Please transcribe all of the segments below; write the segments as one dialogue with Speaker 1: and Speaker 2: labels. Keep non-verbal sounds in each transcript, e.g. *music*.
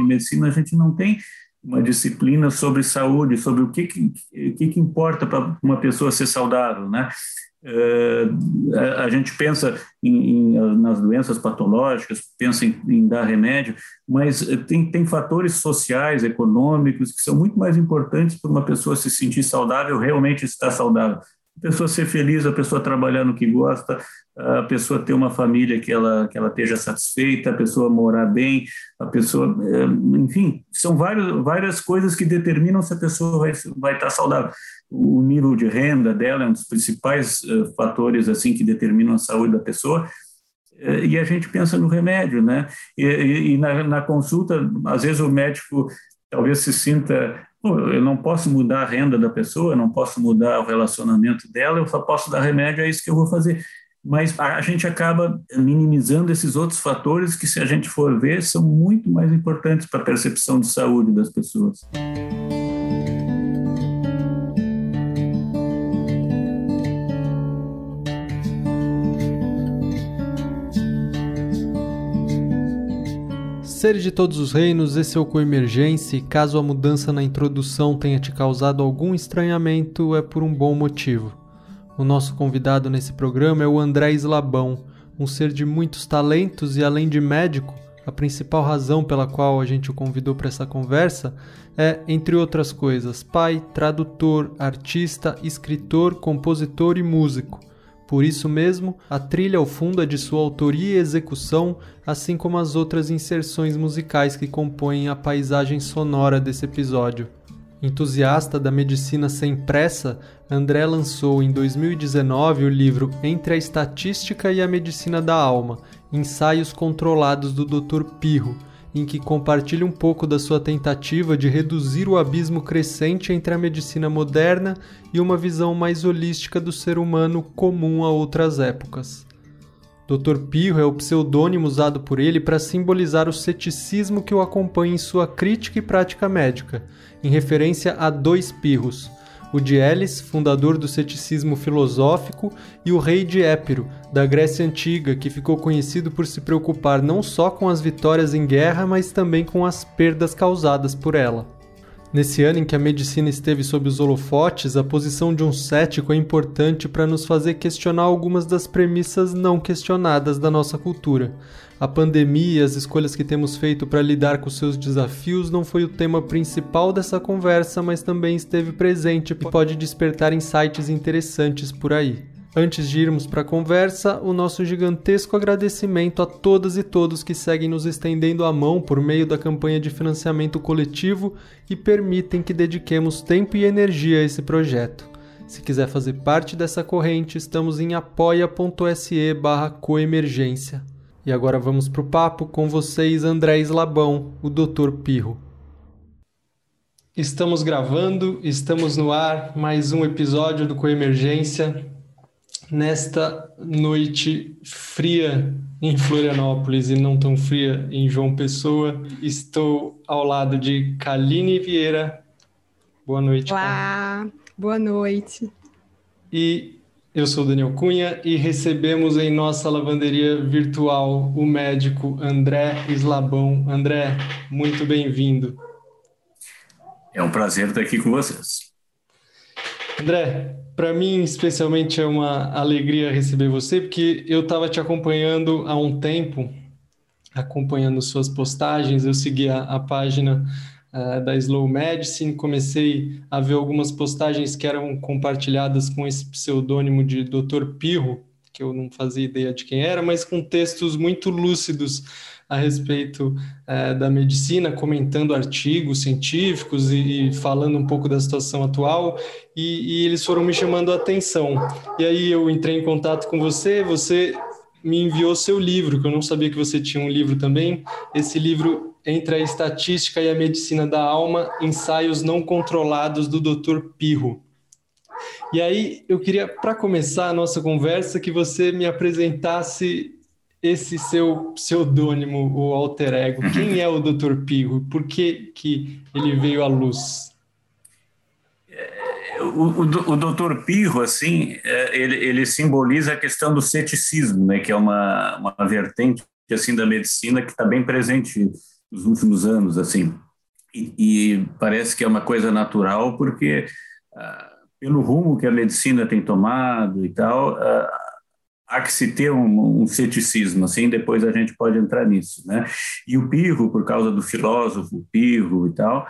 Speaker 1: em medicina a gente não tem uma disciplina sobre saúde, sobre o que, que, que, que importa para uma pessoa ser saudável, né? Uh, a, a, gente pensa em, em, nas doenças patológicas, pensa em, em, dar remédio, mas tem, tem fatores sociais, econômicos, que são muito mais importantes para uma pessoa se sentir saudável, realmente estar saudável a pessoa ser feliz, a pessoa trabalhar no que gosta, a pessoa ter uma família que ela, que ela esteja satisfeita, a pessoa morar bem, a pessoa, eh, enfim, são várias, várias coisas que determinam se a pessoa vai, vai estar saudável. O nível de renda dela é um dos principais uh, fatores assim que determinam a saúde da pessoa. Uh, e a gente pensa no remédio, né? E, e, e na, na consulta, às vezes o médico talvez se sinta eu não posso mudar a renda da pessoa, eu não posso mudar o relacionamento dela, eu só posso dar remédio, é isso que eu vou fazer. Mas a gente acaba minimizando esses outros fatores que, se a gente for ver, são muito mais importantes para a percepção de saúde das pessoas.
Speaker 2: Seres de todos os reinos, esse é o Coemergência e caso a mudança na introdução tenha te causado algum estranhamento, é por um bom motivo. O nosso convidado nesse programa é o André Slabão, um ser de muitos talentos e além de médico, a principal razão pela qual a gente o convidou para essa conversa é, entre outras coisas, pai, tradutor, artista, escritor, compositor e músico. Por isso mesmo, a trilha ao fundo é de sua autoria e execução, assim como as outras inserções musicais que compõem a paisagem sonora desse episódio. Entusiasta da medicina sem pressa, André lançou em 2019 o livro Entre a Estatística e a Medicina da Alma Ensaios Controlados do Dr. Pirro em que compartilha um pouco da sua tentativa de reduzir o abismo crescente entre a medicina moderna e uma visão mais holística do ser humano comum a outras épocas. Dr. Pirro é o pseudônimo usado por ele para simbolizar o ceticismo que o acompanha em sua crítica e prática médica, em referência a dois pirros, o de Elis, fundador do ceticismo filosófico, e o rei de Épiro, da Grécia Antiga, que ficou conhecido por se preocupar não só com as vitórias em guerra, mas também com as perdas causadas por ela. Nesse ano em que a medicina esteve sob os holofotes, a posição de um cético é importante para nos fazer questionar algumas das premissas não questionadas da nossa cultura. A pandemia e as escolhas que temos feito para lidar com seus desafios não foi o tema principal dessa conversa, mas também esteve presente e pode despertar insights interessantes por aí. Antes de irmos para a conversa, o nosso gigantesco agradecimento a todas e todos que seguem nos estendendo a mão por meio da campanha de financiamento coletivo e permitem que dediquemos tempo e energia a esse projeto. Se quiser fazer parte dessa corrente, estamos em apoia.se coemergência. E agora vamos para o papo com vocês, André Slabão, o Dr. Pirro. Estamos gravando, estamos no ar, mais um episódio do Coemergência. Nesta noite fria em Florianópolis e não tão fria em João Pessoa, estou ao lado de Kaline Vieira. Boa noite.
Speaker 3: Olá, boa noite.
Speaker 2: E eu sou Daniel Cunha e recebemos em nossa lavanderia virtual o médico André Slabão. André, muito bem-vindo.
Speaker 1: É um prazer estar aqui com vocês.
Speaker 2: André, para mim especialmente é uma alegria receber você, porque eu estava te acompanhando há um tempo, acompanhando suas postagens, eu segui a, a página uh, da Slow Medicine, comecei a ver algumas postagens que eram compartilhadas com esse pseudônimo de Dr. Pirro, que eu não fazia ideia de quem era, mas com textos muito lúcidos a respeito uh, da medicina, comentando artigos científicos e, e, falando um pouco da situação atual, e, e eles foram me chamando a atenção. E aí eu entrei em contato com você, você me enviou seu livro, que eu não sabia que você tinha um livro também. Esse livro entre a estatística e a medicina da alma, ensaios não controlados do Dr. Pirro. E aí eu queria, para começar a nossa conversa, que você me apresentasse esse seu pseudônimo, o alter ego. Quem é o Dr. Pirro? Por que, que ele veio à luz?
Speaker 1: É, o, o, o doutor Pirro, assim, é, ele, ele simboliza a questão do ceticismo, né, que é uma, uma vertente assim da medicina que está bem presente nos últimos anos, assim. E, e, parece que é uma coisa natural, porque ah, pelo rumo que a medicina tem tomado e tal, ah, há que se ter um, um, ceticismo, assim, depois a gente pode entrar nisso, né? E o Pirro, por causa do filósofo Pirro e tal,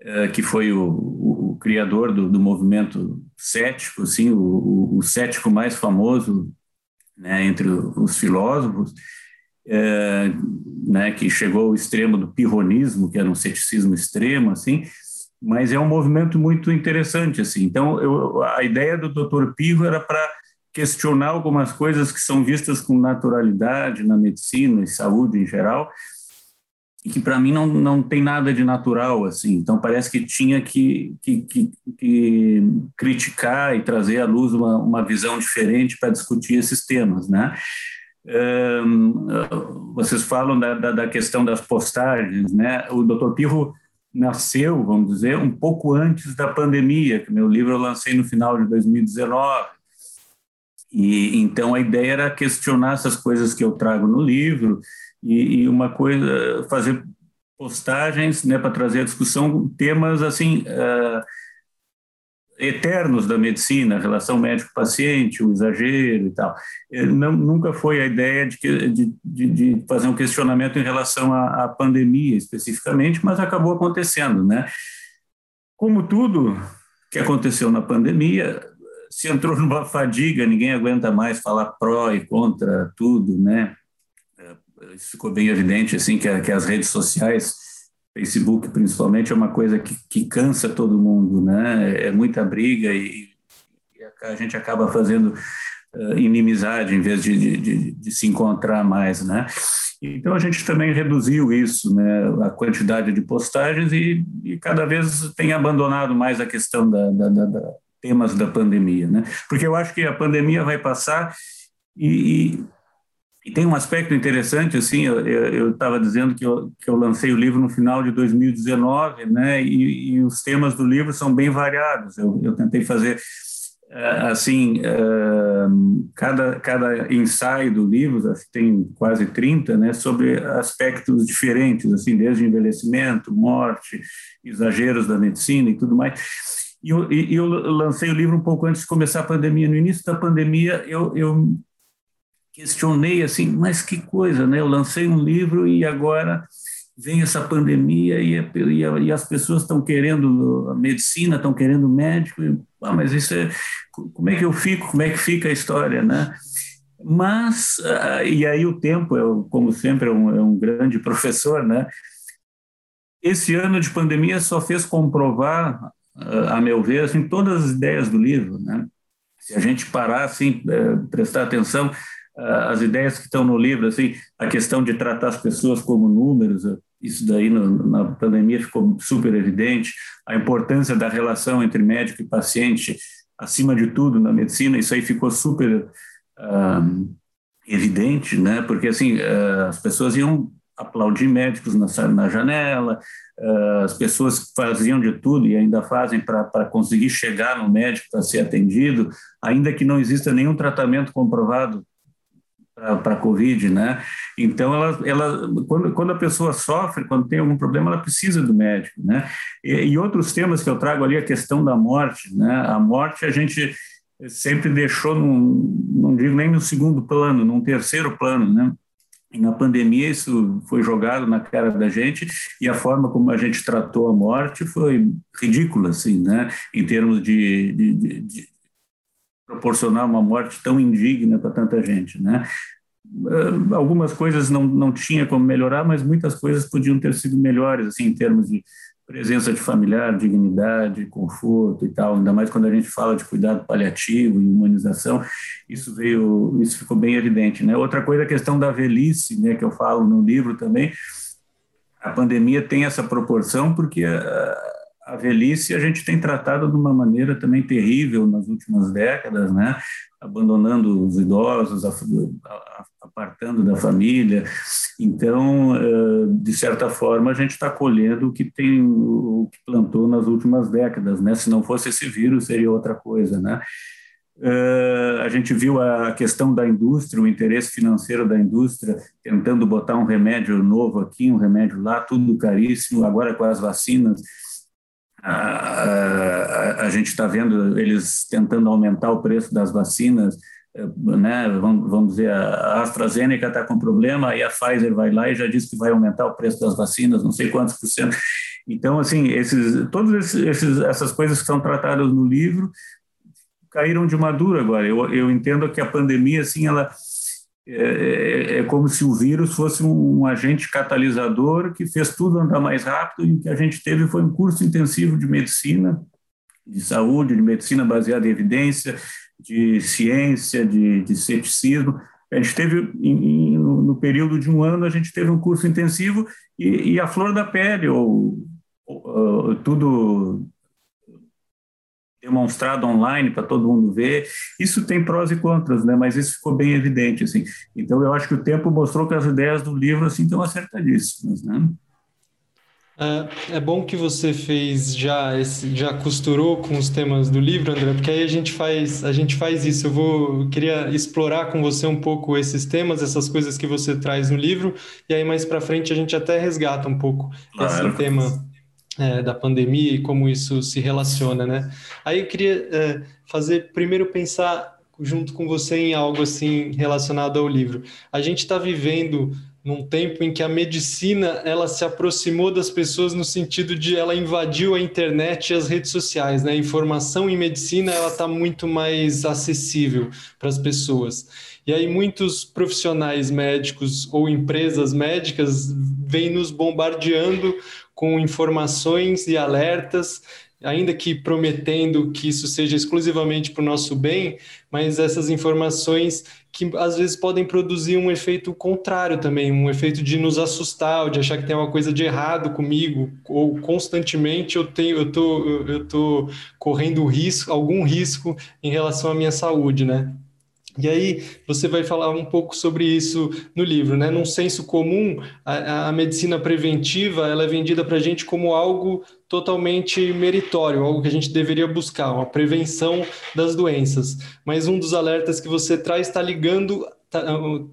Speaker 1: eh, que foi o, o, o criador do, do, movimento cético, assim, o, o, cético mais famoso né, entre os filósofos, é, né, que chegou ao extremo do pirronismo, que era um ceticismo extremo, assim, mas é um movimento muito interessante, assim. Então, eu, a ideia do Dr. Pirro era para questionar algumas coisas que são vistas com naturalidade na medicina e saúde em geral, e que para mim não, não tem nada de natural assim. Então parece que tinha que, que, que, que criticar e trazer à luz uma, uma visão diferente para discutir esses temas, né? Um, vocês falam da, da, da, questão das postagens, né? O Dr. Pirro nasceu, vamos dizer, um pouco antes da pandemia, que meu livro eu lancei no final de 2019. E então a ideia era questionar essas coisas que eu trago no livro e, e uma coisa fazer postagens né, para trazer à discussão temas assim uh, eternos da medicina, a relação médico-paciente, o exagero e tal. Não, nunca foi a ideia de, de, de, fazer um questionamento em relação à, à, pandemia especificamente, mas acabou acontecendo, né? Como tudo que aconteceu na pandemia, se entrou *laughs* numa fadiga, ninguém aguenta mais falar pró e contra tudo, né? isso ficou bem evidente assim que, que as redes sociais Facebook principalmente é uma coisa que, que cansa todo mundo né? É muita briga e, e a gente acaba fazendo uh, inimizade em vez de, de, de, de, se encontrar mais né? Então a gente também reduziu isso né? A quantidade de postagens e, e cada vez tem abandonado mais a questão da, da, da, da temas da pandemia né? Porque eu acho que a pandemia vai passar e, e tem um aspecto interessante, assim, eu estava dizendo que eu, que eu lancei o livro no final de 2019, né, e, e os temas do livro são bem variados. Eu, eu tentei fazer, eh, assim, eh, cada, cada ensaio do livro, acho que tem quase 30, né, sobre aspectos diferentes, assim, desde envelhecimento, morte, exageros da medicina e tudo mais. E eu, e eu lancei o livro um pouco antes de começar a pandemia. No início da pandemia, eu, eu questionei assim, mas que coisa, né? Eu lancei um livro e agora vem essa pandemia e, e, e as pessoas estão querendo a medicina, estão querendo médico, e, ah, mas isso é, como é que eu fico, como é que fica a história, né? Mas, ah, e aí o tempo, eu, como sempre, é um, é um grande professor, né? Esse ano de pandemia só fez comprovar, ah, a meu ver, assim, todas as ideias do livro, né? Se a gente parar, assim, é, prestar atenção, as ideias que estão no livro, assim, a questão de tratar as pessoas como números, isso daí na pandemia ficou super evidente, a importância da relação entre médico e paciente, acima de tudo na medicina, isso aí ficou super uh, evidente, né? Porque assim uh, as pessoas iam aplaudir médicos na, na janela, uh, as pessoas faziam de tudo e ainda fazem para conseguir chegar no médico para ser atendido, ainda que não exista nenhum tratamento comprovado para a Covid, né? Então, ela, ela, quando, quando a pessoa sofre, quando tem algum problema, ela precisa do médico, né? E, e, outros temas que eu trago ali, a questão da morte, né? A morte a gente sempre deixou, num, não digo nem no segundo plano, num terceiro plano, né? E na pandemia isso foi jogado na cara da gente e a forma como a gente tratou a morte foi ridícula, assim, né? Em termos de, de, de proporcionar uma morte tão indigna para tanta gente, né? Algumas coisas não, não tinha como melhorar, mas muitas coisas podiam ter sido melhores, assim, em termos de presença de familiar, dignidade, conforto e tal, ainda mais quando a gente fala de cuidado paliativo e humanização, isso veio, isso ficou bem evidente, né? Outra coisa, a questão da velhice, né, que eu falo no livro também, a pandemia tem essa proporção porque uh, a velhice a gente tem tratado de uma maneira também terrível nas últimas décadas, né? abandonando os idosos, apartando da família. Então, eh, de certa forma, a gente está colhendo o que tem, o que plantou nas últimas décadas, né? Se não fosse esse vírus, seria outra coisa, né? Uh, a gente viu a questão da indústria, o interesse financeiro da indústria, tentando botar um remédio novo aqui, um remédio lá, tudo caríssimo. Agora com as vacinas, a, a, a gente está vendo eles tentando aumentar o preço das vacinas, né? Vamos, vamos dizer, a AstraZeneca está com problema, aí a Pfizer vai lá e já diz que vai aumentar o preço das vacinas, não sei quantos por cento. Então, assim, esses, todas esses, essas coisas que são tratadas no livro caíram de madura agora. Eu, eu entendo que a pandemia, assim, ela é, é, é, como se o vírus fosse um, um, agente catalisador que fez tudo andar mais rápido e o que a gente teve foi um curso intensivo de medicina, de saúde, de medicina baseada em evidência, de ciência, de, de ceticismo. A gente teve, em, no período de um ano, a gente teve um curso intensivo e, e a flor da pele, ou, ou, ou tudo demonstrado online para todo mundo ver. Isso tem prós e contras, né? Mas isso ficou bem evidente, assim. Então eu acho que o tempo mostrou que as ideias do livro assim estão acertadíssimas, né?
Speaker 2: É, é bom que você fez já esse, já costurou com os temas do livro, André, porque aí a gente faz a gente faz isso. Eu vou eu queria explorar com você um pouco esses temas, essas coisas que você traz no livro, e aí mais para frente a gente até resgata um pouco claro. esse tema é, da pandemia e como isso se relaciona, né? Aí eu queria é, fazer primeiro pensar junto com você em algo assim relacionado ao livro. A gente está vivendo num tempo em que a medicina ela se aproximou das pessoas no sentido de ela invadiu a internet e as redes sociais, né? Informação em medicina ela está muito mais acessível para as pessoas. E aí muitos profissionais médicos ou empresas médicas vêm nos bombardeando com informações e alertas, ainda que prometendo que isso seja exclusivamente para o nosso bem, mas essas informações que às vezes podem produzir um efeito contrário também, um efeito de nos assustar, de achar que tem uma coisa de errado comigo, ou constantemente eu tenho, eu tô, eu tô correndo risco, algum risco em relação à minha saúde, né? E aí você vai falar um pouco sobre isso no livro, né? Num senso comum, a, a medicina preventiva ela é vendida para a gente como algo totalmente meritório, algo que a gente deveria buscar, uma prevenção das doenças. Mas um dos alertas que você traz está ligando tá,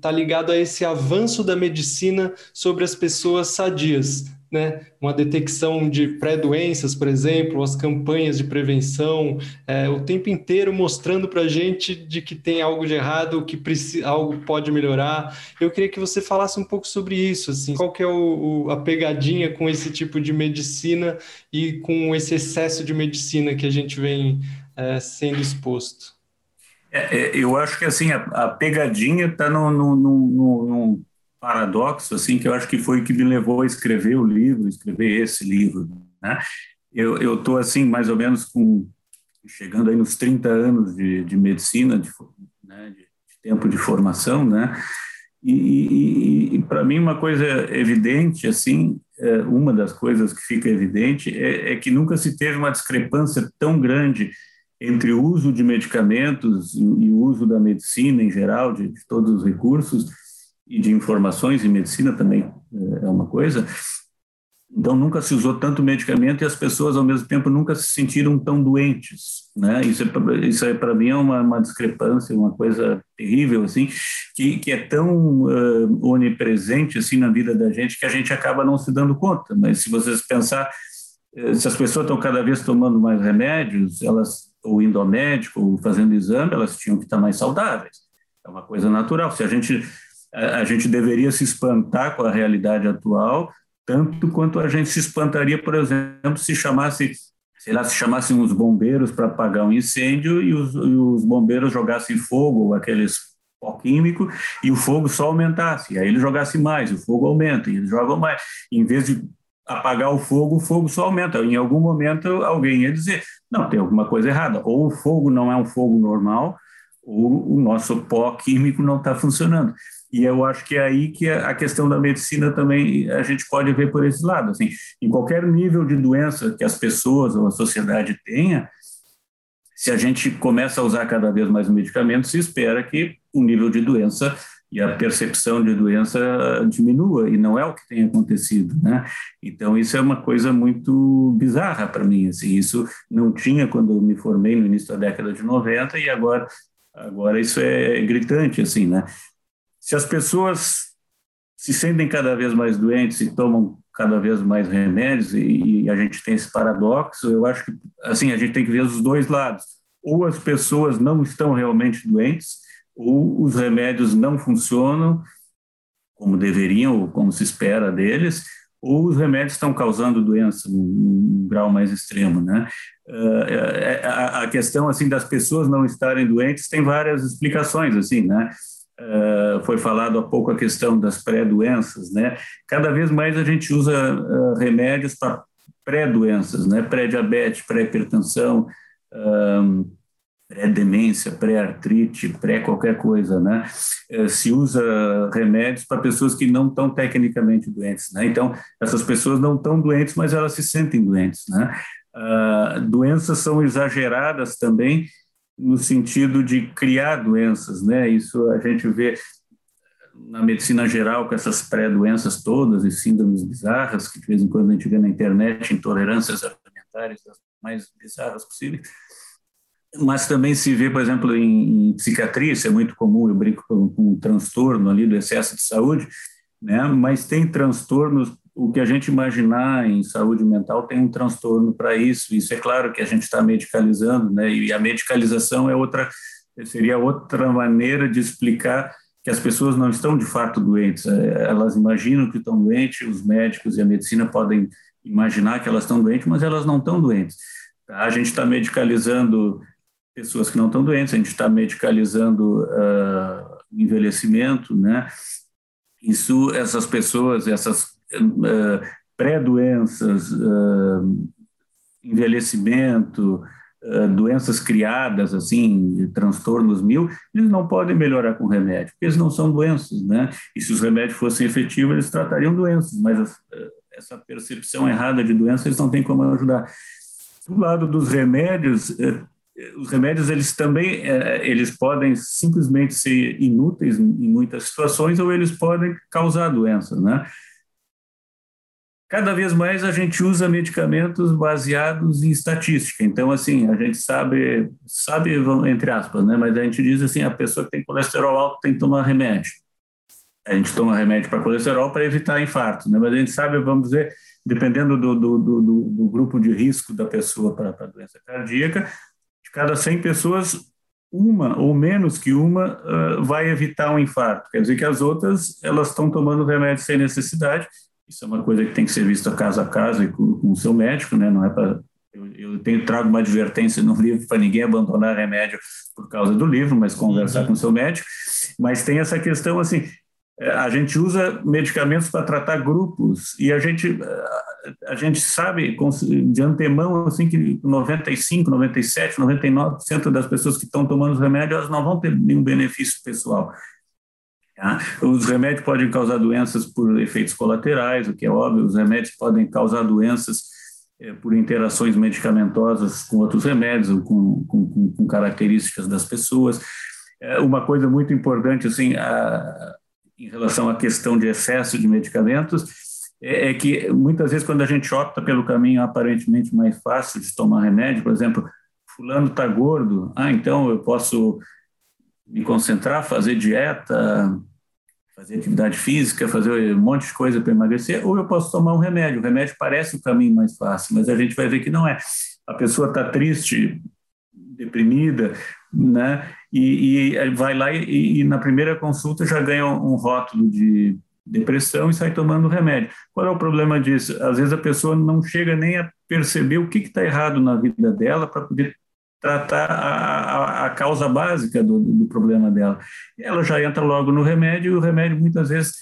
Speaker 2: tá ligado a esse avanço da medicina sobre as pessoas sadias, né? Uma detecção de pré-doenças, por exemplo, as campanhas de prevenção, é, o tempo inteiro mostrando para a gente de que tem algo de errado, que algo pode melhorar. Eu queria que você falasse um pouco sobre isso, assim, qual que é o, o, a pegadinha com esse tipo de medicina e com esse excesso de medicina que a gente vem é, sendo exposto.
Speaker 1: É, é eu acho que assim a, a pegadinha está no, no, no, no paradoxo assim que eu acho que foi o que me levou a escrever o livro, escrever esse livro, né? Eu eu tô assim mais ou menos com chegando aí nos 30 anos de, de medicina, de, né, de, tempo de formação, né? E, e, e para mim uma coisa evidente assim, é, uma das coisas que fica evidente é, é que nunca se teve uma discrepância tão grande entre o uso de medicamentos e, o uso da medicina em geral, de, de todos os recursos, e de informações, e medicina também é, é uma coisa. Então, nunca se usou tanto medicamento e as pessoas, ao mesmo tempo, nunca se sentiram tão doentes. Né? Isso, é, isso é, para mim, é uma, uma, discrepância, uma coisa terrível, assim, que, que é tão uh, onipresente assim, na vida da gente que a gente acaba não se dando conta. Mas se vocês pensar, se as pessoas estão cada vez tomando mais remédios, elas ou indo ao médico, ou fazendo exame, elas tinham que estar mais saudáveis. É uma coisa natural. Se a gente a gente deveria se espantar com a realidade atual, tanto quanto a gente se espantaria, por exemplo, se chamasse, sei lá, se chamassem os bombeiros para apagar um incêndio e os, e os bombeiros jogassem fogo, aqueles pó químico, e o fogo só aumentasse. E aí eles jogassem mais, o fogo aumenta, e eles jogam mais. em vez de apagar o fogo, o fogo só aumenta. Em algum momento alguém ia dizer, não, tem alguma coisa errada. Ou o fogo não é um fogo normal, ou o nosso pó químico não está funcionando. E eu acho que é aí que a questão da medicina também a gente pode ver por esse lado. Assim, em qualquer nível de doença que as pessoas ou a sociedade tenha, se a gente começa a usar cada vez mais medicamentos, se espera que o nível de doença e a percepção de doença diminua, e não é o que tem acontecido, né? Então, isso é uma coisa muito bizarra para mim, assim, isso não tinha quando eu me formei no início da década de 90, e agora, agora isso é gritante, assim, né? Se as pessoas se sentem cada vez mais doentes e tomam cada vez mais remédios, e, e a gente tem esse paradoxo, eu acho que, assim, a gente tem que ver os dois lados. Ou as pessoas não estão realmente doentes, ou os remédios não funcionam como deveriam, ou como se espera deles, ou os remédios estão causando doença num, grau mais extremo, né? Uh, a, a, questão assim das pessoas não estarem doentes tem várias explicações, assim, né? Uh, foi falado há pouco a questão das pré-doenças, né? Cada vez mais a gente usa uh, remédios para pré-doenças, né? Pré-diabetes, pré-hipertensão, pré-demência, pré-artrite, pré-qualquer coisa, né? Eh, se usa remédios para pessoas que não estão tecnicamente doentes, né? Então, essas pessoas não estão doentes, mas elas se sentem doentes, né? Uh, doenças são exageradas também no sentido de criar doenças, né? Isso a gente vê na medicina geral com essas pré-doenças todas e síndromes bizarras que de vez em quando a gente vê na internet, intolerâncias alimentares das mais bizarras possíveis mas também se vê, por exemplo, em, em psiquiatria, isso é muito comum, eu brinco com, com um transtorno ali do excesso de saúde, né? mas tem transtornos, o que a gente imaginar em saúde mental tem um transtorno para isso, isso é claro que a gente está medicalizando, né? e a medicalização é outra, seria outra maneira de explicar que as pessoas não estão de fato doentes, é, elas imaginam que estão doentes, os médicos e a medicina podem imaginar que elas estão doentes, mas elas não estão doentes. Tá? A gente está medicalizando pessoas que não estão doentes, a gente está medicalizando uh, envelhecimento, né? Isso, essas pessoas, essas uh, pré-doenças, uh, envelhecimento, doenças criadas, assim, transtornos mil, eles não podem melhorar com remédio, porque eles não são doenças, né? E se os remédios fossem efetivos, eles tratariam doenças, mas essa percepção errada de doença, eles não têm como ajudar. Do lado dos remédios, os remédios eles também eles podem simplesmente ser inúteis em muitas situações ou eles podem causar doença, né? Cada vez mais a gente usa medicamentos baseados em estatística. Então, assim, a gente sabe, sabe entre aspas, né? Mas a gente diz assim, a pessoa que tem colesterol alto tem que tomar remédio. A gente toma remédio para colesterol para evitar infarto, né? Mas a gente sabe, vamos dizer, dependendo do, do, do, do grupo de risco da pessoa para a doença cardíaca, de cada 100 pessoas, uma ou menos que uma uh, vai evitar um infarto. Quer dizer que as outras, elas estão tomando remédio sem necessidade. Isso é uma coisa que tem que ser vista caso a caso e com, com o seu médico, né? Não é para eu, eu, tenho trago uma advertência no *laughs* livro para ninguém abandonar remédio por causa do livro, mas conversar uhum. com o seu médico. Mas tem essa questão assim, é, a gente usa medicamentos para tratar grupos e a gente a gente sabe de antemão assim que 95, 97, 99% das pessoas que estão tomando os remédios elas não vão ter nenhum benefício pessoal. Tá? Os remédios podem causar doenças por efeitos colaterais, o que é óbvio. Os remédios podem causar doenças é, por interações medicamentosas com outros remédios, ou com, com, com características das pessoas. É uma coisa muito importante assim, a, em relação à questão de excesso de medicamentos é, é, que muitas vezes quando a gente opta pelo caminho aparentemente mais fácil de tomar remédio, por exemplo, fulano está gordo, ah, então eu posso me concentrar, fazer dieta, fazer atividade física, fazer um monte de coisa para emagrecer, ou eu posso tomar um remédio. O remédio parece o caminho mais fácil, mas a gente vai ver que não é. A pessoa está triste, deprimida, né? E, e vai lá e, e, na primeira consulta já ganha um rótulo de depressão e sai tomando remédio. Qual é o problema disso? Às vezes a pessoa não chega nem a perceber o que está errado na vida dela para poder tratar a, a, a causa básica do, do, problema dela. Ela já entra logo no remédio e o remédio muitas vezes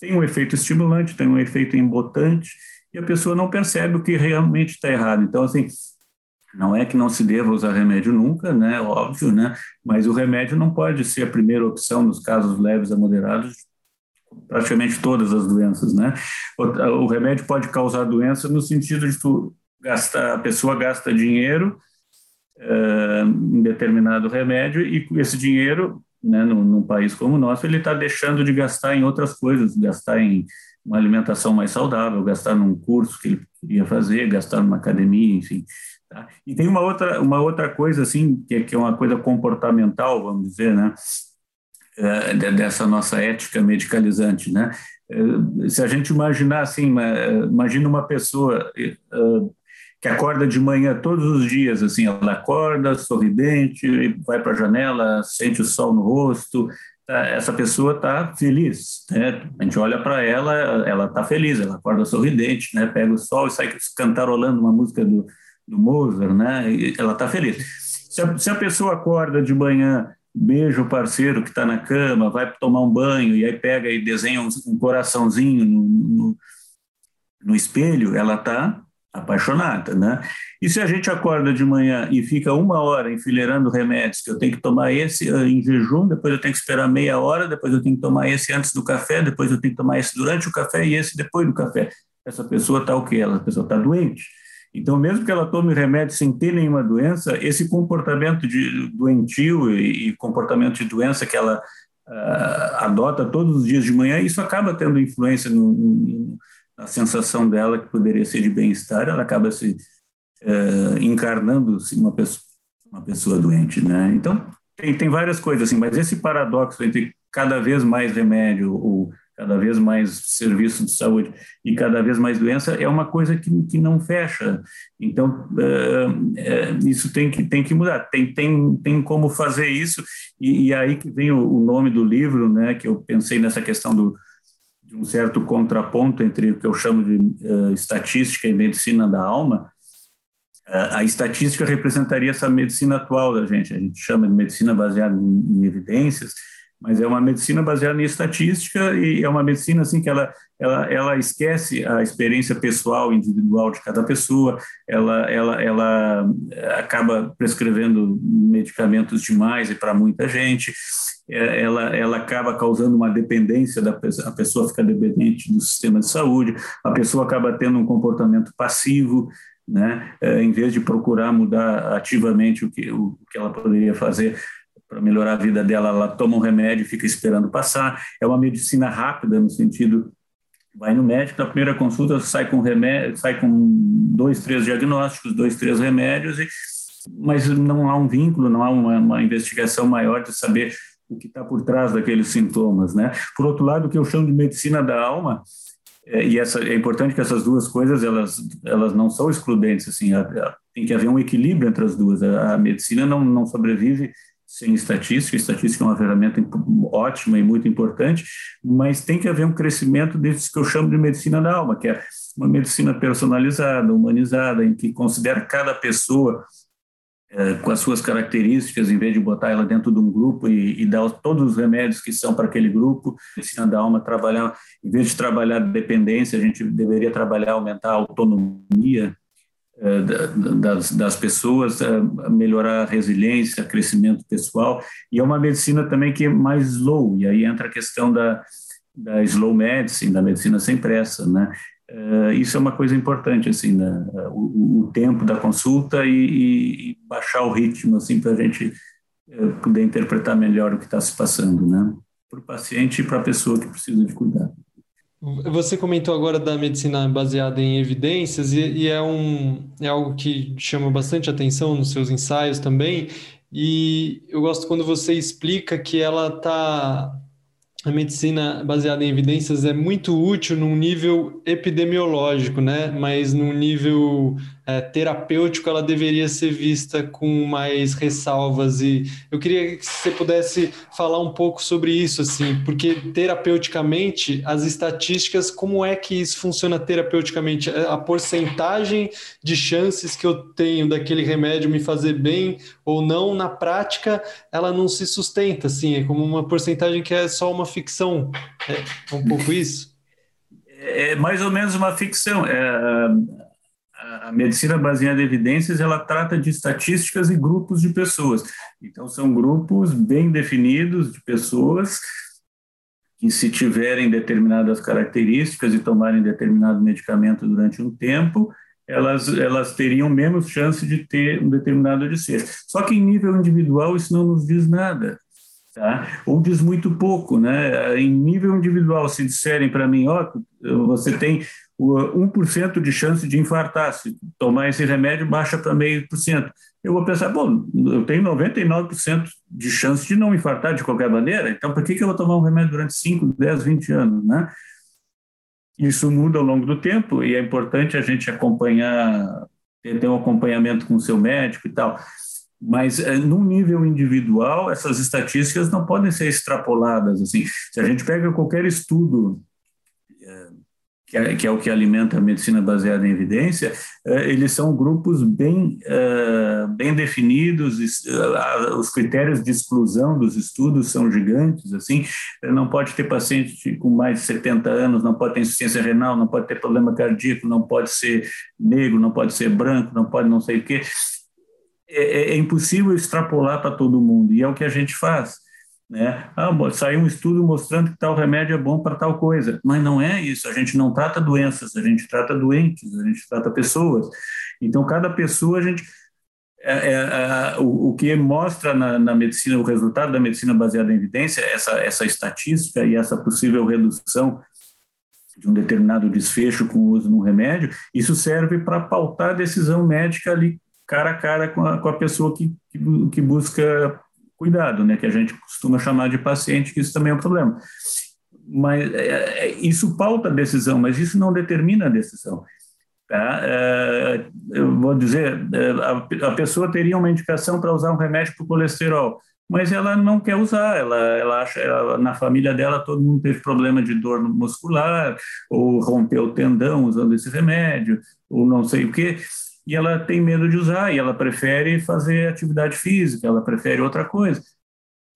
Speaker 1: tem um efeito estimulante, tem um efeito embotante e a pessoa não percebe o que realmente está errado. Então, assim, não é que não se deva usar remédio nunca, né? Óbvio, né? Mas o remédio não pode ser a primeira opção nos casos leves a moderados, praticamente todas as doenças, né? O, o remédio pode causar doença no sentido de tu gastar, a pessoa gasta dinheiro em determinado remédio e esse dinheiro né, num, num país como o nosso, ele está deixando de gastar em outras coisas, gastar em uma alimentação mais saudável, gastar num curso que ele queria fazer, gastar numa academia, enfim. Tá? E tem uma outra, uma outra coisa, assim, que é, que é uma coisa comportamental, vamos dizer, né? É, dessa nossa ética medicalizante, né? É, se a gente imaginar assim, imagina uma pessoa que acorda de manhã todos os dias, assim, ela acorda sorridente, vai para a janela, sente o sol no rosto, tá, essa pessoa está feliz, né? A gente olha para ela, ela está feliz, ela acorda sorridente, né? Pega o sol e sai cantarolando uma música do, do Mozart, né? E ela está feliz. Se a, se a pessoa acorda de manhã beija o parceiro que está na cama, vai tomar um banho e aí pega e desenha um, um coraçãozinho no, no, no, espelho, ela está apaixonada, né? E se a gente acorda de manhã e fica uma hora enfileirando remédios, que eu tenho que tomar esse eh, em jejum, depois eu tenho que esperar meia hora, depois eu tenho que tomar esse antes do café, depois eu tenho que tomar esse durante o café e esse depois do café. Essa pessoa está o quê? Essa pessoa está doente. Então, mesmo que ela tome remédio sem ter nenhuma doença, esse comportamento de doentio e, e comportamento de doença que ela uh, adota todos os dias de manhã, isso acaba tendo influência no, no, na sensação dela que poderia ser de bem-estar, ela acaba se uh, encarnando uma pessoa, uma pessoa doente, né? Então, tem, tem várias coisas assim, mas esse paradoxo entre cada vez mais remédio ou cada vez mais serviço de saúde e cada vez mais doença, é uma coisa que, que não fecha. Então, é, é, isso tem que, tem que mudar. Tem, tem, tem como fazer isso, e, e aí que vem o, o, nome do livro, né, que eu pensei nessa questão do, de um certo contraponto entre o que eu chamo de uh, estatística e medicina da alma. Uh, a estatística representaria essa medicina atual da gente, a gente chama de medicina baseada em, em evidências, mas é uma medicina baseada em estatística e é uma medicina assim que ela ela, ela esquece a experiência pessoal individual de cada pessoa ela ela ela acaba prescrevendo medicamentos demais e para muita gente é, ela ela acaba causando uma dependência da a pessoa fica dependente do sistema de saúde a pessoa acaba tendo um comportamento passivo né, é, em vez de procurar mudar ativamente o que, o que ela poderia fazer para melhorar a vida dela, ela toma um remédio e fica esperando passar. É uma medicina rápida no sentido vai no médico na primeira consulta sai com remédio, sai com dois, três diagnósticos, dois, três remédios, e, mas não há um vínculo, não há uma, uma investigação maior de saber o que está por trás daqueles sintomas, né? Por outro lado, o que eu chamo de medicina da alma é, e essa é importante que essas duas coisas elas elas não são excludentes assim, a, a, tem que haver um equilíbrio entre as duas. A, a medicina não não sobrevive sem estatística. Estatística é uma ferramenta ótima e muito importante, mas tem que haver um crescimento desses que eu chamo de medicina da alma, que é uma medicina personalizada, humanizada, em que considera cada pessoa é, com as suas características, em vez de botar ela dentro de um grupo e, e dar todos os remédios que são para aquele grupo. Medicina da alma trabalhar, em vez de trabalhar dependência, a gente deveria trabalhar, aumentar a autonomia das, das pessoas, eh, melhorar a resiliência, crescimento pessoal, e é uma medicina também que é mais slow, e aí entra a questão da, da slow medicine, da medicina sem pressa, né? Uh, isso é uma coisa importante, assim, né? o, o, tempo da consulta e, e baixar o ritmo, assim, para a gente poder interpretar melhor o que está se passando, né? Para o paciente e para a pessoa que precisa de cuidado.
Speaker 2: Você comentou agora da medicina baseada em evidências e, e, é, um, é algo que chama bastante atenção nos seus ensaios também. E eu gosto quando você explica que ela está a medicina baseada em evidências é muito útil num nível epidemiológico, né? Mas num nível é, terapêutico ela deveria ser vista com mais ressalvas e eu queria que você pudesse falar um pouco sobre isso, assim, porque terapeuticamente as estatísticas, como é que isso funciona terapeuticamente? É, a porcentagem de chances que eu tenho daquele remédio me fazer bem ou não, na prática, ela não se sustenta, assim, é como uma porcentagem que é só uma ficção. É um pouco isso?
Speaker 1: É mais ou menos uma ficção. É, a medicina baseada em evidências ela trata de estatísticas e grupos de pessoas. Então são grupos bem definidos de pessoas que se tiverem determinadas características e tomarem determinado medicamento durante um tempo, elas elas teriam menos chance de ter um determinado desfecho. Só que em nível individual isso não nos diz nada. Tá? Ou diz muito pouco, né? Em nível individual, se disserem para mim, ó, oh, você tem 1% de chance de infartar, se tomar esse remédio, baixa para meio por cento. Eu vou pensar, bom, eu tenho 99% de chance de não infartar de qualquer maneira, então por que, que eu vou tomar um remédio durante 5, 10, 20 anos, né? Isso muda ao longo do tempo e é importante a gente acompanhar, ter um acompanhamento com o seu médico e tal. Mas, é, num nível individual, essas estatísticas não podem ser extrapoladas. Assim. Se a gente pega qualquer estudo, que é, que é o que alimenta a medicina baseada em evidência, é, eles são grupos bem, bem definidos, os critérios de exclusão dos estudos são gigantes, assim, não pode ter paciente com mais de 70 anos, não pode ter insuficiência renal, não pode ter problema cardíaco, não pode ser negro, não pode ser branco, não pode não sei o quê é, é, é impossível extrapolar para todo mundo, e é o que a gente faz. Né? Ah, saiu um estudo mostrando que tal remédio é bom para tal coisa, mas não é isso. A gente não trata doenças, a gente trata doentes, a gente trata pessoas. Então, cada pessoa a gente é, é, é, o, o, que mostra na, na, medicina, o resultado da medicina baseada em evidência, essa, essa estatística e essa possível redução de um determinado desfecho com o uso de um remédio, isso serve para pautar a decisão médica ali cara a cara com a, com a pessoa que, que, que, busca cuidado, né, que a gente costuma chamar de paciente, que isso também é um problema. Mas é, é isso pauta a decisão, mas isso não determina a decisão. Tá? É, eu vou dizer, é, a, a pessoa teria uma indicação para usar um remédio para o colesterol, mas ela não quer usar, ela, ela acha, ela, na família dela todo mundo teve problema de dor muscular, ou rompeu o tendão usando esse remédio, ou não sei o quê, e ela tem medo de usar, e ela prefere fazer atividade física, ela prefere outra coisa.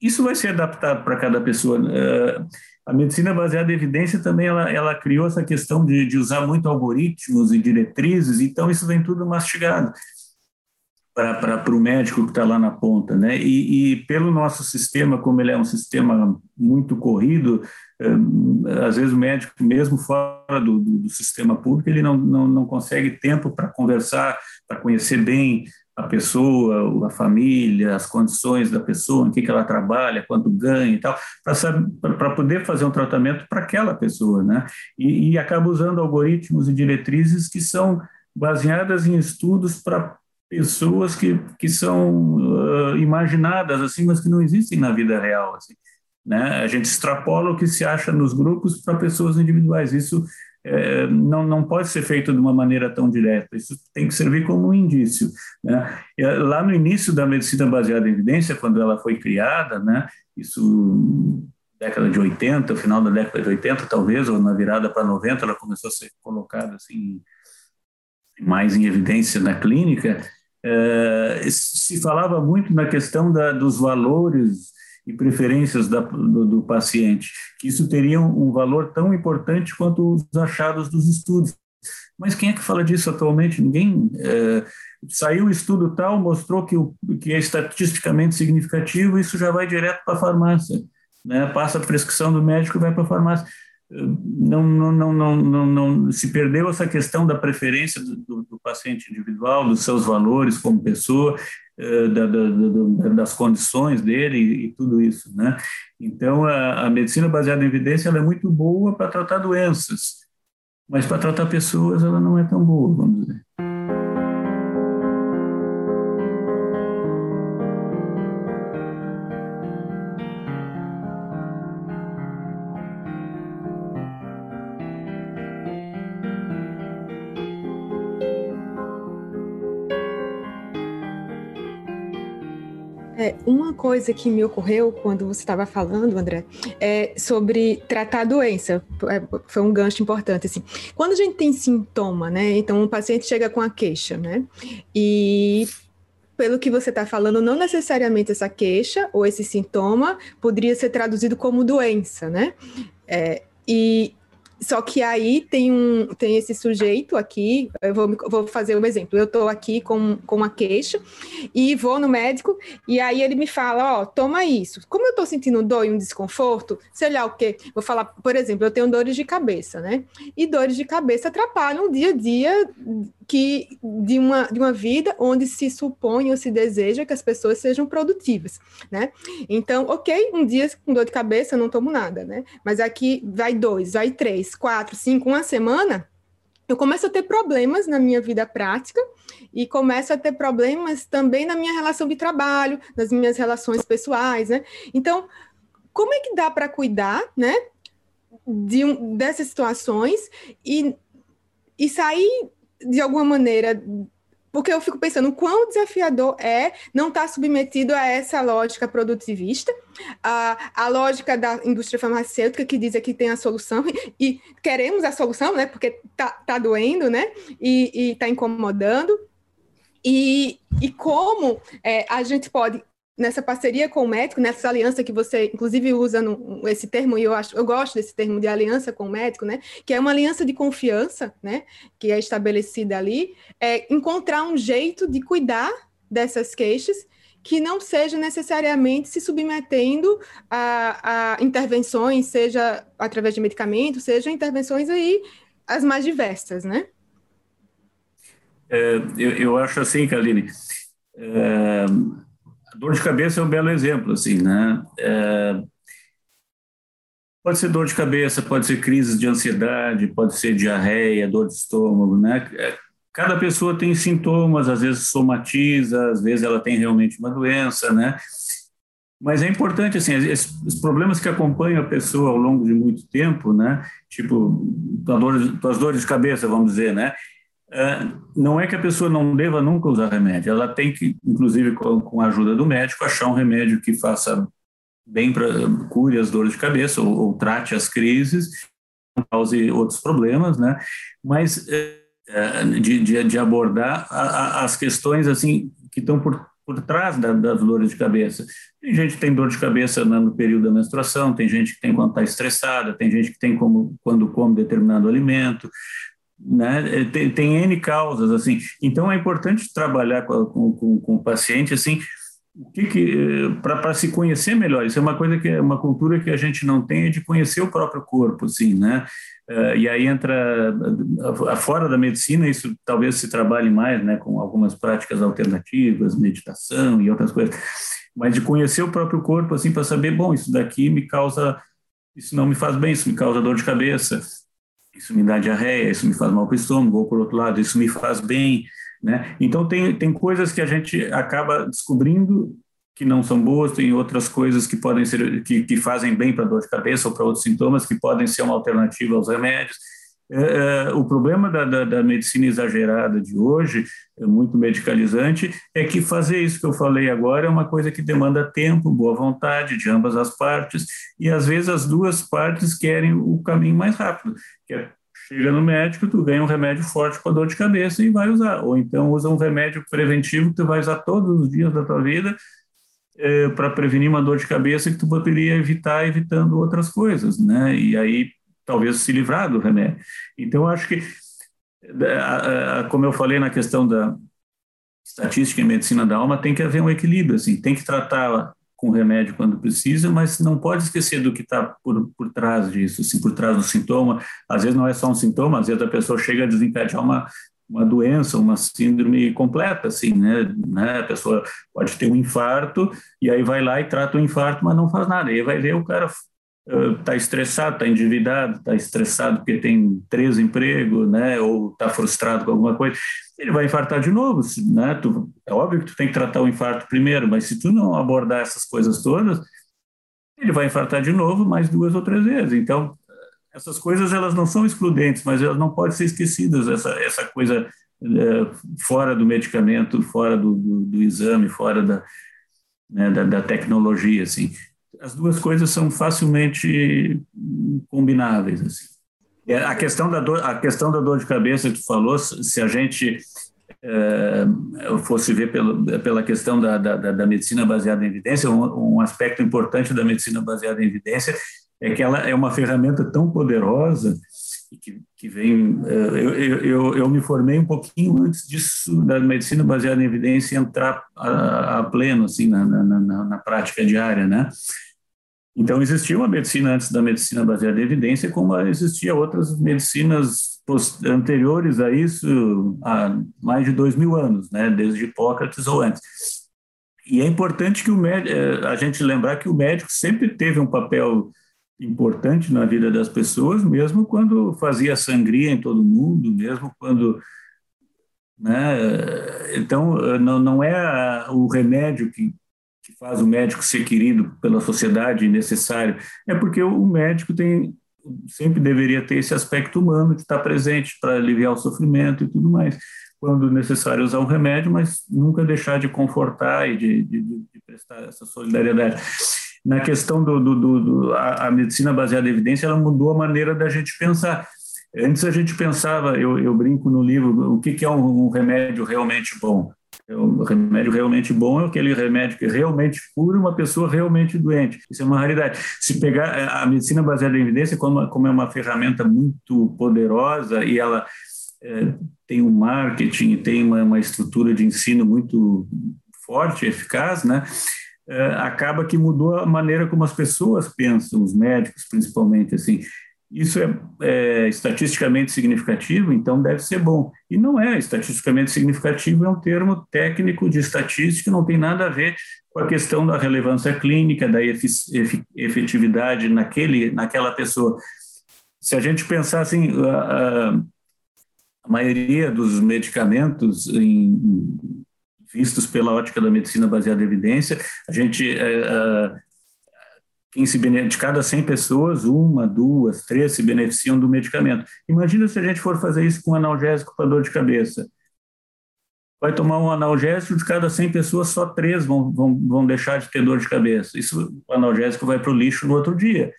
Speaker 1: Isso vai ser adaptado para cada pessoa. Uh, a medicina baseada em evidência também ela, ela criou essa questão de, de usar muito algoritmos e diretrizes, então isso vem tudo mastigado para o médico que está lá na ponta, né? E, e, pelo nosso sistema, como ele é um sistema muito corrido, eh, às vezes o médico, mesmo fora do, do, do sistema público, ele não, não, não consegue tempo para conversar, para conhecer bem a pessoa, a família, as condições da pessoa, em que, que ela trabalha, quanto ganha e tal, para poder fazer um tratamento para aquela pessoa, né? E, e acaba usando algoritmos e diretrizes que são baseadas em estudos para pessoas que, que são uh, imaginadas assim, mas que não existem na vida real. Assim, né? A gente extrapola o que se acha nos grupos para pessoas individuais. Isso é, não, não pode ser feito de uma maneira tão direta. Isso tem que servir como um indício. Né? Lá no início da medicina baseada em evidência, quando ela foi criada, né? Isso década de 80, final da década de 80 talvez, ou na virada para 90, ela começou a ser colocada assim mais em evidência na clínica, é, se falava muito na questão da, dos valores e preferências da, do, do, paciente, que isso teria um valor tão importante quanto os achados dos estudos. Mas quem é que fala disso atualmente? Ninguém. É, saiu um estudo tal, mostrou que, o, que é estatisticamente significativo, isso já vai direto para a farmácia. Né? Passa a prescrição do médico e vai para a farmácia não, não, não, não, não, não, se perdeu essa questão da preferência do, do, do paciente individual, dos seus valores como pessoa, eh, da, da, das condições dele e, e, tudo isso, né? Então, a, a medicina baseada em evidência é muito boa para tratar doenças, mas para tratar pessoas ela não é tão boa, vamos dizer.
Speaker 3: Uma coisa que me ocorreu quando você estava falando, André, é sobre tratar a doença. É, foi um gancho importante, assim. Quando a gente tem sintoma, né? Então, o paciente chega com a queixa, né? E pelo que você está falando, não necessariamente essa queixa ou esse sintoma poderia ser traduzido como doença, né? É, e só que aí tem, um, tem esse sujeito aqui, eu vou, vou fazer um exemplo. Eu estou aqui com, com uma queixa e vou no médico, e aí ele me fala: Ó, oh, toma isso. Como eu estou sentindo dor e um desconforto, sei lá o quê. Vou falar, por exemplo, eu tenho dores de cabeça, né? E dores de cabeça atrapalham o dia a dia que de uma, de uma vida onde se supõe ou se deseja que as pessoas sejam produtivas, né? Então, ok, um dia com dor de cabeça eu não tomo nada, né? Mas aqui vai dois, vai três, quatro, cinco, uma semana, eu começo a ter problemas na minha vida prática e começo a ter problemas também na minha relação de trabalho, nas minhas relações pessoais, né? Então, como é que dá para cuidar, né, de um, dessas situações e, e sair de alguma maneira porque eu fico pensando quão desafiador é não estar tá submetido a essa lógica produtivista, a, a lógica da indústria farmacêutica que diz que tem a solução e queremos a solução, né? Porque tá, tá doendo, né? E está incomodando. E, e como é, a gente pode nessa parceria com o médico, nessa aliança que você, inclusive, usa no, esse termo, e eu, acho, eu gosto desse termo de aliança com o médico, né? Que é uma aliança de confiança, né? Que é estabelecida ali, é encontrar um jeito de cuidar dessas queixas que não seja necessariamente se submetendo a, a intervenções, seja através de medicamentos, seja intervenções aí as mais diversas, né?
Speaker 1: É, eu, eu acho assim, Kaline, é, dor de cabeça é um belo exemplo, assim, né? É, pode ser dor de cabeça, pode ser crises de ansiedade, pode ser diarreia, dor de estômago, né? É, cada pessoa tem sintomas, às vezes somatiza, às vezes ela tem realmente uma doença, né? Mas é importante, assim, os problemas que acompanham a pessoa ao longo de muito tempo, né? Tipo, as dores de cabeça, vamos dizer, né? É, não é que a pessoa não deva nunca usar remédio, ela tem que, inclusive com, a ajuda do médico, achar um remédio que faça bem para cure as dores de cabeça ou, ou trate as crises, cause outros problemas, né? Mas é, é, de, de, de, abordar as questões assim que estão por, por trás da, das dores de cabeça. Tem gente que tem dor de cabeça no período da menstruação, tem gente que tem quando está estressada, tem gente que tem como, quando come determinado alimento, né? Tem, tem N causas, assim. Então, é importante trabalhar com, com, com o paciente, assim, o que, que para se conhecer melhor. Isso é uma coisa que é uma cultura que a gente não tem, é de conhecer o próprio corpo, assim, né? Uh, e aí entra fora da medicina, isso talvez se trabalhe mais, né, com algumas práticas alternativas, meditação e outras coisas. Mas de conhecer o próprio corpo, assim, para saber, bom, isso daqui me causa, isso não me faz bem, isso me causa dor de cabeça isso me dá diarreia, isso me faz mal para o estômago, ou por outro lado, isso me faz bem, né? Então tem, tem coisas que a gente acaba descobrindo que não são boas, tem outras coisas que podem ser que, que fazem bem para dor de cabeça ou para outros sintomas que podem ser uma alternativa aos remédios. É, é, o problema da, da, da, medicina exagerada de hoje, é muito medicalizante, é que fazer isso que eu falei agora é uma coisa que demanda tempo, boa vontade de ambas as partes, e às vezes as duas partes querem o caminho mais rápido, que é chega no médico, tu ganha um remédio forte para dor de cabeça e vai usar, ou então usa um remédio preventivo que tu vai usar todos os dias da tua vida é, para prevenir uma dor de cabeça que tu poderia evitar evitando outras coisas, né? E aí talvez se livrar do remédio. Então, acho que, como eu falei na questão da estatística em medicina da alma, tem que haver um equilíbrio, assim, tem que tratar com remédio quando precisa, mas não pode esquecer do que está por, por trás disso, assim, por trás do sintoma. Às vezes não é só um sintoma, às vezes a pessoa chega a desencadear uma, uma doença, uma síndrome completa, assim, né? né? A pessoa pode ter um infarto e aí vai lá e trata o infarto, mas não faz nada. E aí vai ver o cara está estressado, está endividado, está estressado porque tem três empregos, né, ou está frustrado com alguma coisa, ele vai infartar de novo, né? Tu, é óbvio que tu tem que tratar o infarto primeiro, mas se tu não abordar essas coisas todas, ele vai infartar de novo mais duas ou três vezes. Então, essas coisas elas não são excludentes, mas elas não podem ser esquecidas. Essa essa coisa é, fora do medicamento, fora do, do, do exame, fora da, né, da, da tecnologia, assim as duas coisas são facilmente combináveis. Assim. A questão da dor, a questão da dor de cabeça que tu falou, se a gente é, fosse ver pelo, pela questão da, da, da, medicina baseada em evidência, um, um, aspecto importante da medicina baseada em evidência é que ela é uma ferramenta tão poderosa que, que vem. É, eu, eu, eu, me formei um pouquinho antes disso, da medicina baseada em evidência, entrar a, a pleno assim, na, na, na, na prática diária, né? Então, existia uma medicina antes da medicina baseada em evidência, como existia outras medicinas anteriores a isso, há mais de dois mil anos, né, desde Hipócrates ou antes. E é importante que o médico, eh, a gente lembrar que o médico sempre teve um papel importante na vida das pessoas, mesmo quando fazia sangria em todo mundo, mesmo quando né? Então, não, não é o remédio que faz o médico ser querido pela sociedade necessário, é porque o médico tem sempre deveria ter esse aspecto humano de estar presente para aliviar o sofrimento e tudo mais, quando necessário usar um remédio, mas nunca deixar de confortar e de, de, de prestar essa solidariedade. Na questão do, do, do, do a, a, medicina baseada em evidência, ela mudou a maneira da gente pensar. Antes a gente pensava, eu, eu brinco no livro, o que, que é um, um remédio realmente bom? O remédio realmente bom é aquele remédio que realmente cura uma pessoa realmente doente. Isso é uma raridade. Se pegar é, a medicina baseada em evidência, como, como é uma ferramenta muito poderosa e ela é, tem um marketing, tem uma, uma estrutura de ensino muito forte, eficaz, né? É, acaba que mudou a maneira como as pessoas pensam, os médicos principalmente, assim. Isso é, é, estatisticamente significativo, então deve ser bom. E não é estatisticamente significativo, é um termo técnico de estatística, não tem nada a ver com a questão da relevância clínica, da efetividade naquele, naquela pessoa. Se a gente pensar assim, a, a maioria dos medicamentos em, vistos pela ótica da medicina baseada em evidência, a gente é, quem se de cada 100 pessoas, uma, duas, três se beneficiam do medicamento. Imagina se a gente for fazer isso com analgésico para dor de cabeça. Vai tomar um analgésico, de cada 100 pessoas, só três vão, vão, vão deixar de ter dor de cabeça. Isso, o analgésico vai para o lixo no outro dia.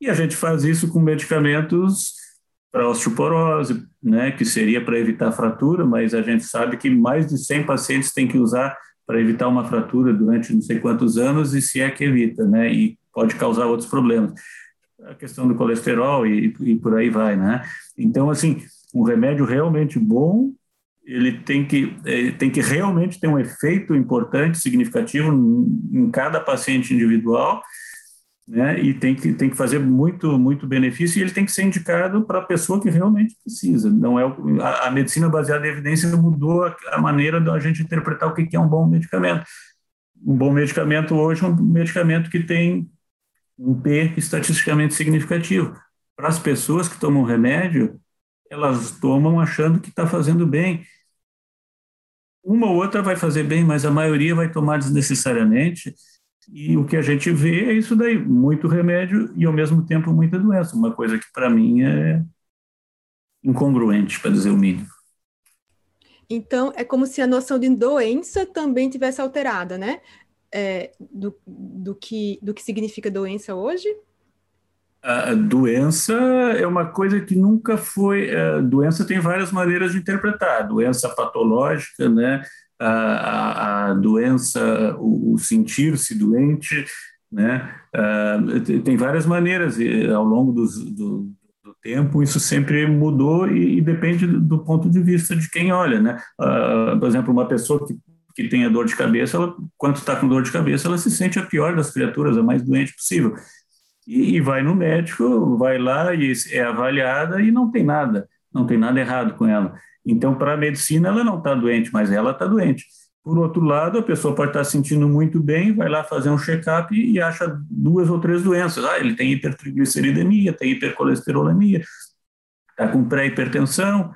Speaker 1: E a gente faz isso com medicamentos para osteoporose, né, que seria para evitar fratura, mas a gente sabe que mais de 100 pacientes têm que usar para evitar uma fratura durante não sei quantos anos, e se é que evita, né? E pode causar outros problemas. A questão do colesterol e, e por aí vai, né? Então, assim, um remédio realmente bom, ele tem que, ele tem que realmente ter um efeito importante, significativo em cada paciente individual, né? E tem que, tem que fazer muito, muito benefício e ele tem que ser indicado para a pessoa que realmente precisa. Não é o, a, a, medicina baseada em evidência mudou a, a maneira da gente interpretar o que, que é um bom medicamento. Um bom medicamento hoje é um medicamento que tem um P estatisticamente significativo. Para as pessoas que tomam remédio, elas tomam achando que está fazendo bem. Uma ou outra vai fazer bem, mas a maioria vai tomar desnecessariamente. E o que a gente vê é isso daí: muito remédio e, ao mesmo tempo, muita doença. Uma coisa que, para mim, é incongruente, para dizer o mínimo.
Speaker 3: Então, é como se a noção de doença também tivesse alterada, né? É, do, do, que, do que significa doença hoje?
Speaker 1: A doença é uma coisa que nunca foi. A doença tem várias maneiras de interpretar. Doença patológica, né? a, a, a doença, o, o sentir-se doente, né? tem várias maneiras e ao longo dos, do, do tempo isso sempre mudou e, e, depende do ponto de vista de quem olha, né? por exemplo, uma pessoa que que tenha dor de cabeça, ela, quando está com dor de cabeça, ela se sente a pior das criaturas, a mais doente possível. E, e, vai no médico, vai lá e é avaliada e não tem nada, não tem nada errado com ela. Então, para a medicina, ela não está doente, mas ela está doente. Por outro lado, a pessoa pode estar tá se sentindo muito bem, vai lá fazer um check-up e acha duas ou três doenças. Ah, ele tem hipertrigliceridemia, tem hipercolesterolemia, está com pré-hipertensão,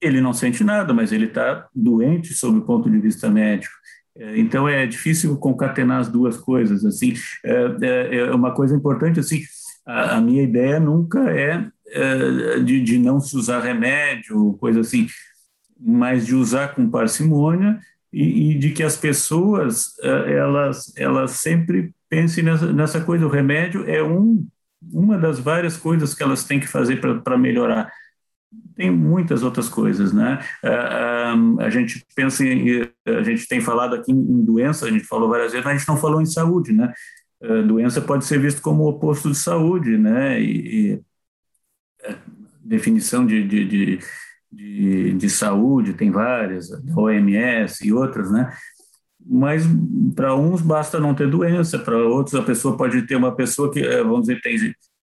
Speaker 1: ele não sente nada, mas ele está doente sob o ponto de vista médico. É, então é difícil concatenar as duas coisas. Assim, é, é, é uma coisa importante. Assim, a, minha ideia nunca é, é, de, de não se usar remédio, coisa assim, mas de usar com parcimônia e, e de que as pessoas elas elas sempre pensem nessa, nessa coisa. O remédio é um uma das várias coisas que elas têm que fazer para melhorar tem muitas outras coisas, né? A gente pensa em, a gente tem falado aqui em doença, a gente falou várias vezes, mas a gente não falou em saúde, né? A doença pode ser vista como o oposto de saúde, né? E, e definição de, de, de, de, de saúde tem várias, OMS e outras, né? mas para uns basta não ter doença, para outros a pessoa pode ter uma pessoa que, vamos dizer, tem,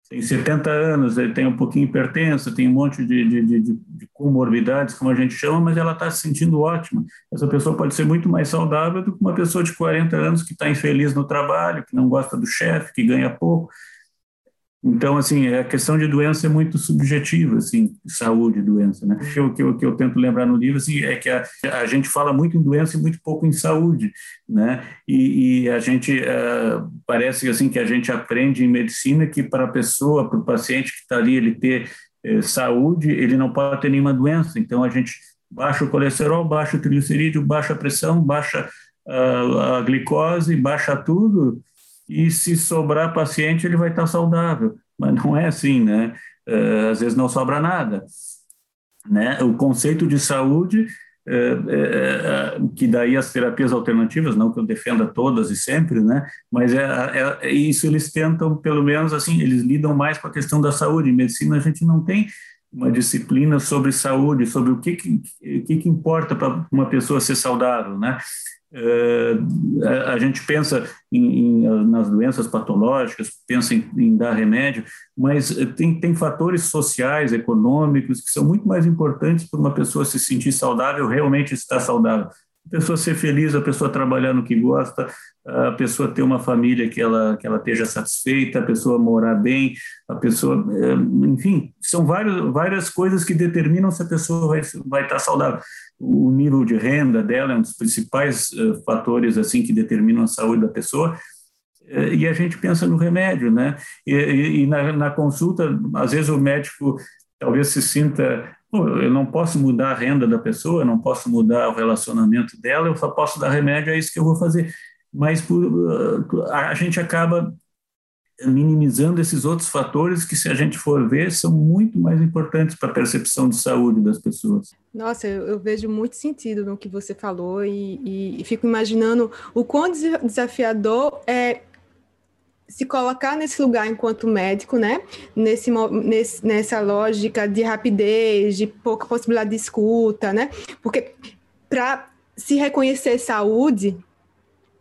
Speaker 1: tem 70 anos, ele tem um pouquinho hipertensa, tem um monte de, de, de, de comorbidades, como a gente chama, mas ela está se sentindo ótima. Essa pessoa pode ser muito mais saudável do que uma pessoa de 40 anos que está infeliz no trabalho, que não gosta do chefe, que ganha pouco. Então, assim, a questão de doença é muito subjetiva, assim, saúde e doença, né? O que eu, que eu tento lembrar no livro assim, é que a, a gente fala muito em doença e muito pouco em saúde, né? E, e a gente, uh, parece assim que a gente aprende em medicina que para a pessoa, para o paciente que está ali, ele ter eh, saúde, ele não pode ter nenhuma doença. Então, a gente baixa o colesterol, baixa o triglicerídeo, baixa a pressão, baixa uh, a glicose, baixa tudo, e se sobrar paciente, ele vai estar saudável. Mas não é assim, né? Uh, às vezes não sobra nada. Né? O conceito de saúde, uh, uh, que daí as terapias alternativas, não que eu defenda todas e sempre, né? Mas é, é, é, isso eles tentam, pelo menos assim, eles lidam mais com a questão da saúde. Em medicina a gente não tem uma disciplina sobre saúde, sobre o que, que, que, que importa para uma pessoa ser saudável, né? Uh, a, a, gente pensa em, em, nas doenças patológicas, pensa em, em, dar remédio, mas tem, tem fatores sociais, econômicos, que são muito mais importantes para uma pessoa se sentir saudável, realmente estar saudável. A pessoa ser feliz, a pessoa trabalhar no que gosta, a pessoa ter uma família que ela, que ela esteja satisfeita, a pessoa morar bem, a pessoa, eh, enfim, são várias, várias coisas que determinam se a pessoa vai, vai estar saudável o nível de renda dela é um dos principais uh, fatores assim que determinam a saúde da pessoa uh, e a gente pensa no remédio, né? E, e, e na, na, consulta, às vezes o médico talvez se sinta, eu não posso mudar a renda da pessoa, eu não posso mudar o relacionamento dela, eu só posso dar remédio, é isso que eu vou fazer. Mas por, uh, a gente acaba minimizando esses outros fatores que, se a gente for ver, são muito mais importantes para a percepção de saúde das pessoas.
Speaker 3: Nossa, eu, eu vejo muito sentido no que você falou e, e, e fico imaginando o quão desafiador é se colocar nesse lugar enquanto médico, né? Nesse, nesse, nessa lógica de rapidez, de pouca possibilidade de escuta, né? Porque para se reconhecer saúde,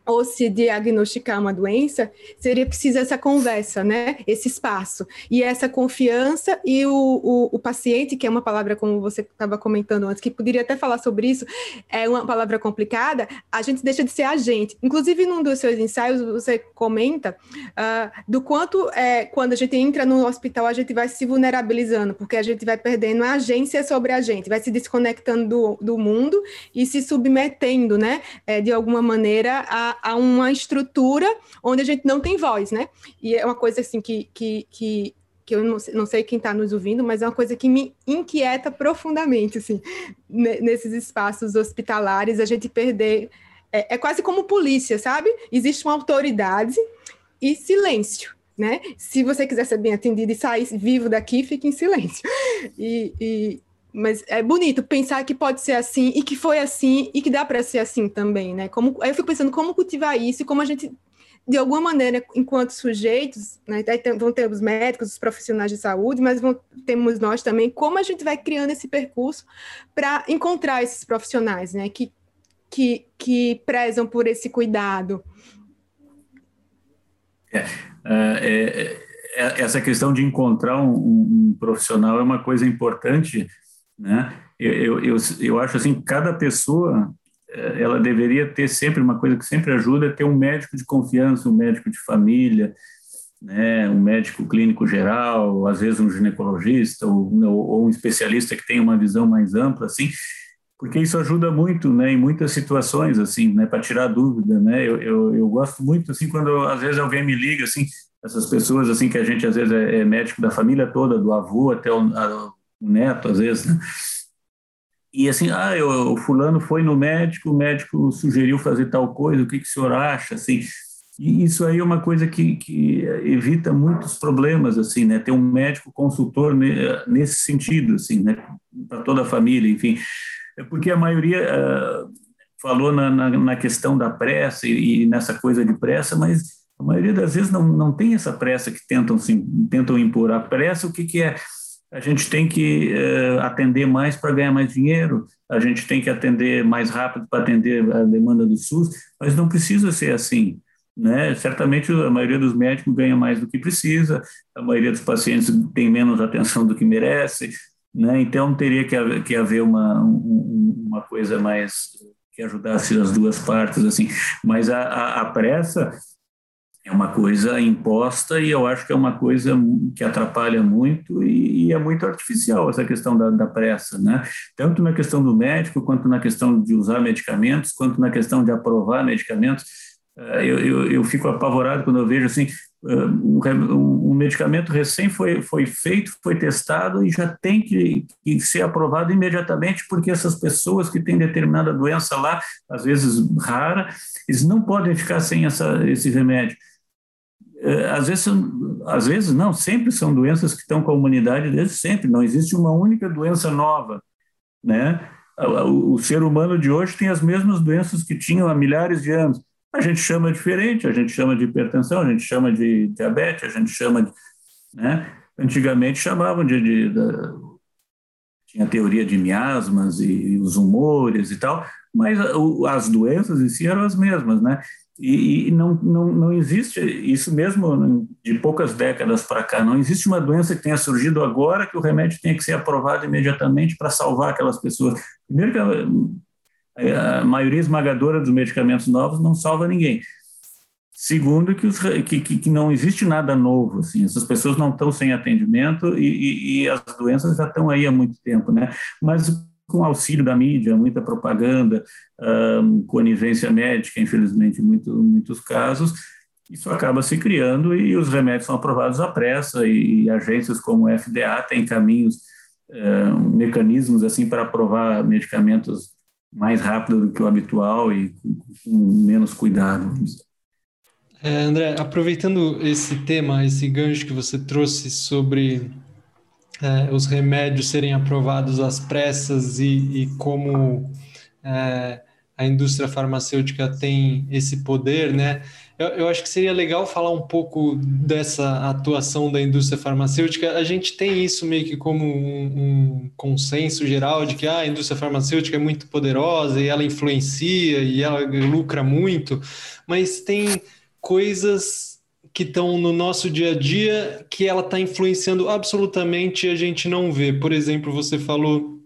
Speaker 3: ou se diagnosticar uma doença, seria preciso essa conversa, né? Esse espaço. E essa confiança e o, o, o paciente, que é uma palavra, como você estava comentando antes, que poderia até falar sobre isso, é uma palavra complicada, a gente deixa de ser agente. Inclusive, num dos seus ensaios, você comenta uh, do quanto, é, quando a gente entra no hospital, a gente vai se vulnerabilizando, porque a gente vai perdendo a agência sobre a gente, vai se desconectando do, do mundo e se submetendo, né? É, de alguma maneira, a a, uma estrutura onde a gente não tem voz, né? E é uma coisa assim que, que, que, que eu não sei, não sei quem está nos ouvindo, mas é uma coisa que me inquieta profundamente, assim, nesses espaços hospitalares, a gente perder. É, é quase como polícia, sabe? Existe uma autoridade e silêncio. Né? Se você quiser ser bem atendido e sair vivo daqui, fique em silêncio. E, e, mas é bonito pensar que pode ser assim e que foi assim e que dá para ser assim também, né? Como, aí eu fico pensando como cultivar isso e como a gente, de alguma maneira, enquanto sujeitos, né? Vão ter os médicos, os profissionais de saúde, mas vão, temos nós também, como a gente vai criando esse percurso para encontrar esses profissionais, né? Que, que, que prezam por esse cuidado.
Speaker 1: É, é, é, é essa questão de encontrar um, um profissional é uma coisa importante né? Eu, eu, eu acho assim, cada pessoa eh, ela deveria ter sempre uma coisa que sempre ajuda é ter um médico de confiança, um médico de família, né, um médico clínico geral, às vezes um ginecologista ou, ou um especialista que tenha uma visão mais ampla, assim, porque isso ajuda muito, né, em muitas situações, assim, né, para tirar dúvida, né, eu, eu, eu, gosto muito, assim, quando às vezes alguém me liga, assim, essas pessoas, assim, que a gente às vezes é, é médico da família toda, do avô até o, a, o neto, às vezes, né? E assim, ah, eu, o fulano foi no médico, o médico sugeriu fazer tal coisa, o que, que o senhor acha, assim? E isso aí é uma coisa que, que evita muitos problemas, assim, né? Ter um médico consultor nesse sentido, assim, né? Para toda a família, enfim. É porque a maioria uh, falou na, na, na, questão da pressa e, e, nessa coisa de pressa, mas a maioria das vezes não, não tem essa pressa que tentam, assim, tentam impor. A pressa, o que, que é? A gente tem que uh, atender mais para ganhar mais dinheiro, a gente tem que atender mais rápido para atender a demanda do SUS, mas não precisa ser assim. Né? Certamente a maioria dos médicos ganha mais do que precisa, a maioria dos pacientes tem menos atenção do que merece, né? então teria que haver, que haver uma, uma coisa mais que ajudasse as duas partes, assim. Mas a, a, a pressa é uma coisa imposta e eu acho que é uma coisa que atrapalha muito e, é muito artificial essa questão da, da, pressa, né? Tanto na questão do médico, quanto na questão de usar medicamentos, quanto na questão de aprovar medicamentos. Eh, eu, eu, eu fico apavorado quando eu vejo assim, eh, um, medicamento recém foi, foi feito, foi testado e já tem que, que, ser aprovado imediatamente, porque essas pessoas que têm determinada doença lá, às vezes rara, eles não podem ficar sem essa, esse remédio. É, às vezes, às vezes não, sempre são doenças que estão com a humanidade desde sempre, não existe uma única doença nova, né? O, ser humano de hoje tem as mesmas doenças que tinham há milhares de anos. A gente chama diferente, a gente chama de hipertensão, a gente chama de diabetes, a gente chama de, né? Antigamente chamavam de, de, de tinha teoria de miasmas e, e, os humores e tal, mas as doenças em si eram as mesmas, né? E, e não, não, não existe isso mesmo de poucas décadas para cá. Não existe uma doença que tenha surgido agora que o remédio tenha que ser aprovado imediatamente para salvar aquelas pessoas. Primeiro, que a, a maioria esmagadora dos medicamentos novos não salva ninguém. Segundo, que, os, que, que, não existe nada novo, assim, essas pessoas não estão sem atendimento e, e, e as doenças já estão aí há muito tempo, né? Mas com auxílio da mídia, muita propaganda, um, conivência médica, infelizmente, muito, muitos casos, isso acaba se criando e os remédios são aprovados à pressa e, agências como o FDA têm caminhos, mecanismos assim para aprovar medicamentos mais rápido do que o habitual e com menos cuidado.
Speaker 2: É, André, aproveitando esse tema, esse gancho que você trouxe sobre é, os remédios serem aprovados às pressas e, e como é, a indústria farmacêutica tem esse poder, né? Eu, eu, acho que seria legal falar um pouco dessa atuação da indústria farmacêutica. A gente tem isso meio que como um, um consenso geral de que ah, a indústria farmacêutica é muito poderosa e ela influencia e ela lucra muito, mas tem coisas que estão no nosso dia a dia que ela está influenciando absolutamente e a gente não vê. Por exemplo, você falou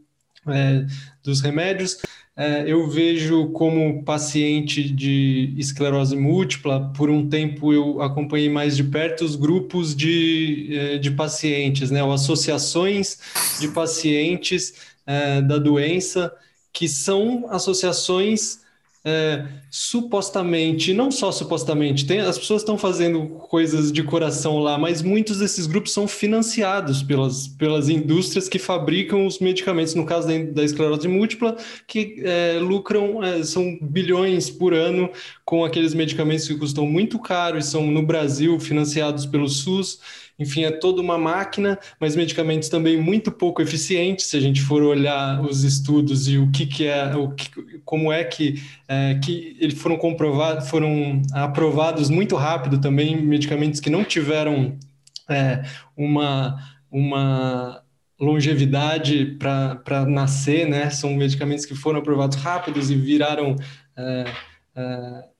Speaker 2: é, dos remédios. É, eu vejo como paciente de esclerose múltipla, por um tempo eu acompanhei mais de perto os grupos de, é, de pacientes, né, ou associações de pacientes é, da doença, que são associações é, supostamente, não só supostamente, tem, as pessoas estão fazendo coisas de coração lá, mas muitos desses grupos são financiados pelas, pelas indústrias que fabricam os medicamentos, no caso da, da esclerose múltipla, que é, lucram, é, são bilhões por ano com aqueles medicamentos que custam muito caro e são no Brasil financiados pelo SUS. Enfim, é toda uma máquina, mas medicamentos também muito pouco eficientes, se a gente for olhar os estudos e o que, que é, o que, como é que, é, que eles foram comprovados, foram aprovados muito rápido também, medicamentos que não tiveram é, uma, uma longevidade para nascer, né? São medicamentos que foram aprovados rápidos e viraram. É, é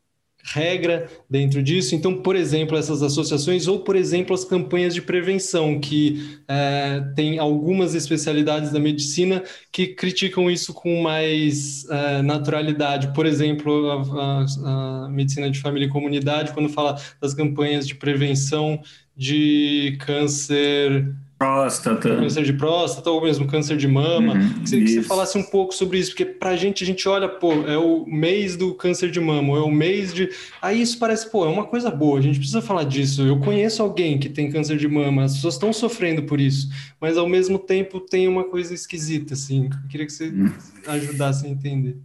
Speaker 2: regra dentro disso. Então, por exemplo, essas associações ou, por exemplo, as campanhas de prevenção, que é, tem algumas especialidades da medicina que criticam isso com mais é, naturalidade. Por exemplo, a, a, a medicina de família e comunidade, quando fala das campanhas de prevenção de câncer
Speaker 1: próstata.
Speaker 2: Câncer de próstata ou mesmo câncer de mama. Uhum, que, você, que, você, falasse um pouco sobre isso, porque pra gente, a gente olha, pô, é o mês do câncer de mama, é o mês de. Aí isso parece, pô, é uma coisa boa, a gente precisa falar disso. Eu conheço alguém que tem câncer de mama, as pessoas estão sofrendo por isso, mas ao mesmo tempo tem uma coisa esquisita, assim. Eu queria que você uhum. ajudasse a entender.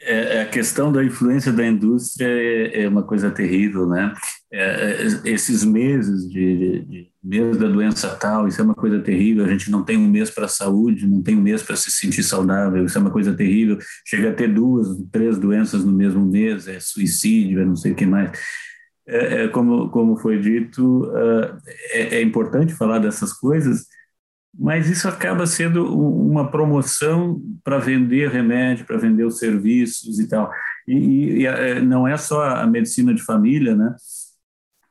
Speaker 1: É, é, a questão da influência da indústria é, é uma coisa terrível, né? É, é esses meses de, de, mês da doença tal, isso é uma coisa terrível. A gente não tem um mês para a saúde, não tem um mês para se sentir saudável, isso é uma coisa terrível. Chega a ter duas, três doenças no mesmo mês, é suicídio, é não sei o que mais. É, como como foi dito, é, é importante falar dessas coisas mas isso acaba sendo uma promoção para vender remédio, para vender os serviços e tal. E, e, e, não é só a medicina de família, né?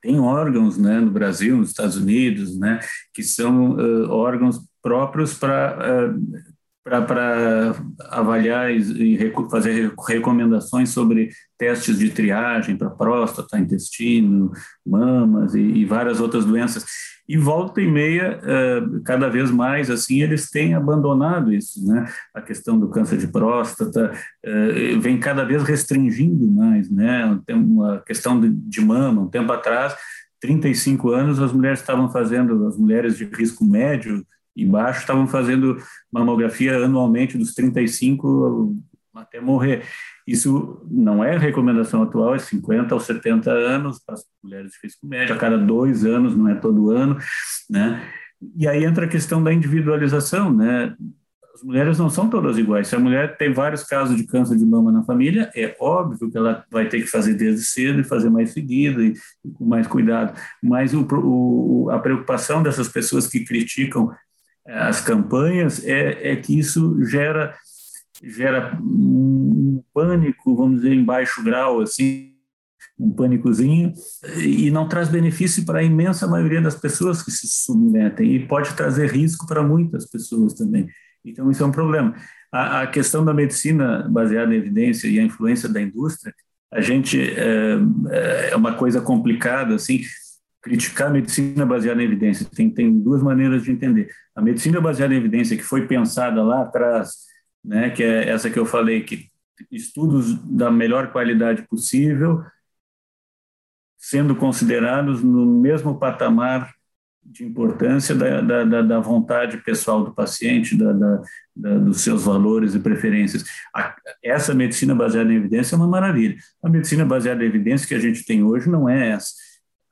Speaker 1: Tem órgãos, né, no Brasil, nos Estados Unidos, né, que são uh, órgãos próprios para uh, para avaliar e fazer recomendações sobre testes de triagem para próstata, intestino, mamas e, e, várias outras doenças. E volta e meia, uh, cada vez mais, assim, eles têm abandonado isso, né? A questão do câncer de próstata uh, vem cada vez restringindo mais, né? Tem uma questão de mama, um tempo atrás, 35 anos, as mulheres estavam fazendo, as mulheres de risco médio, e baixo estavam fazendo mamografia anualmente dos 35 até morrer. Isso não é recomendação atual, é 50 aos 70 anos para as mulheres de risco médio, a cada dois anos, não é todo ano, né? E aí entra a questão da individualização, né? As mulheres não são todas iguais. Se a mulher tem vários casos de câncer de mama na família, é óbvio que ela vai ter que fazer desde cedo e fazer mais seguido e, e com mais cuidado. Mas o, o, a preocupação dessas pessoas que criticam as campanhas, é, é que isso gera, gera um pânico, vamos dizer, em baixo grau, assim, um pânicozinho, e não traz benefício para a imensa maioria das pessoas que se submetem, e pode trazer risco para muitas pessoas também. Então, isso é um problema. A, a questão da medicina baseada em evidência e a influência da indústria, a gente é, é uma coisa complicada, assim, criticar a medicina baseada em evidência. Tem, tem duas maneiras de entender. A medicina baseada em evidência, que foi pensada lá atrás, né, que é essa que eu falei, que estudos da melhor qualidade possível, sendo considerados no mesmo patamar de importância da, da, da vontade pessoal do paciente, da, da, dos seus valores e preferências. A, essa medicina baseada em evidência é uma maravilha. A medicina baseada em evidência que a gente tem hoje não é essa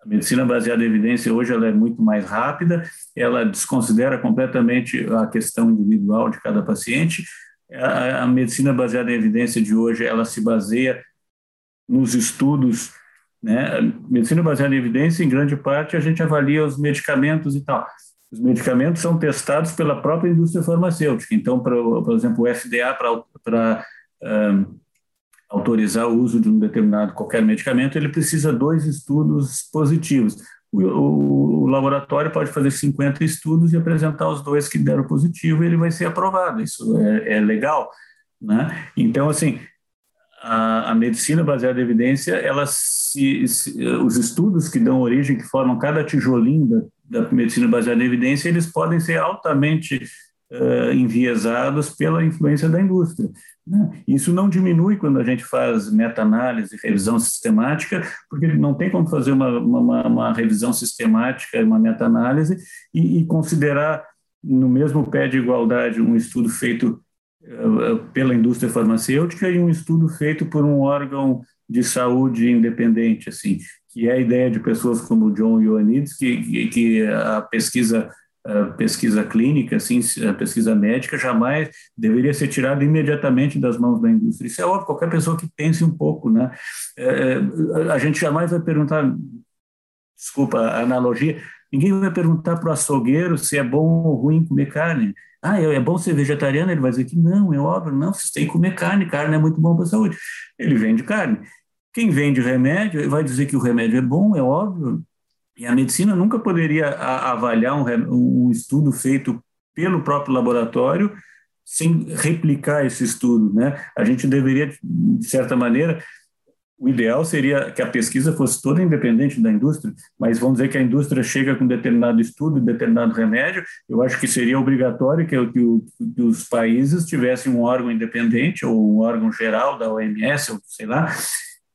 Speaker 1: a medicina baseada em evidência hoje ela é muito mais rápida, ela desconsidera completamente a questão individual de cada paciente. A, a medicina baseada em evidência de hoje ela se baseia nos estudos, né? Medicina baseada em evidência, em grande parte, a gente avalia os medicamentos e tal. Os medicamentos são testados pela própria indústria farmacêutica. Então, para, por exemplo, o FDA para autorizar o uso de um determinado qualquer medicamento, ele precisa dois estudos positivos. O, o, o, laboratório pode fazer 50 estudos e apresentar os dois que deram positivo e ele vai ser aprovado. Isso é, é legal, né? Então, assim, a, a, medicina baseada em evidência, ela se, se, os estudos que dão origem, que formam cada tijolinho da, da medicina baseada em evidência, eles podem ser altamente uh, enviesados pela influência da indústria. Né? Isso não diminui quando a gente faz meta-análise, revisão sistemática, porque não tem como fazer uma, uma, uma revisão sistemática, uma meta-análise e, e, considerar no mesmo pé de igualdade um estudo feito uh, pela indústria farmacêutica e um estudo feito por um órgão de saúde independente, assim, que é a ideia de pessoas como John Ioannidis, que, que a pesquisa pesquisa clínica, assim, a pesquisa médica jamais deveria ser tirada imediatamente das mãos da indústria. Isso é óbvio, qualquer pessoa que pense um pouco, né? É, é a gente jamais vai perguntar, desculpa a analogia, ninguém vai perguntar para o açougueiro se é bom ou ruim comer carne. Ah, é, é bom ser vegetariano? Ele vai dizer que não, é óbvio, não, tem que comer carne, carne é muito bom para a saúde. Ele vende carne. Quem vende remédio vai dizer que o remédio é bom, é óbvio, e a medicina nunca poderia avaliar um, um estudo feito pelo próprio laboratório sem replicar esse estudo, né? A gente deveria, de certa maneira, o ideal seria que a pesquisa fosse toda independente da indústria, mas vamos dizer que a indústria chega com determinado estudo, determinado remédio, eu acho que seria obrigatório que, que, que os países tivessem um órgão independente ou um órgão geral da OMS, ou sei lá,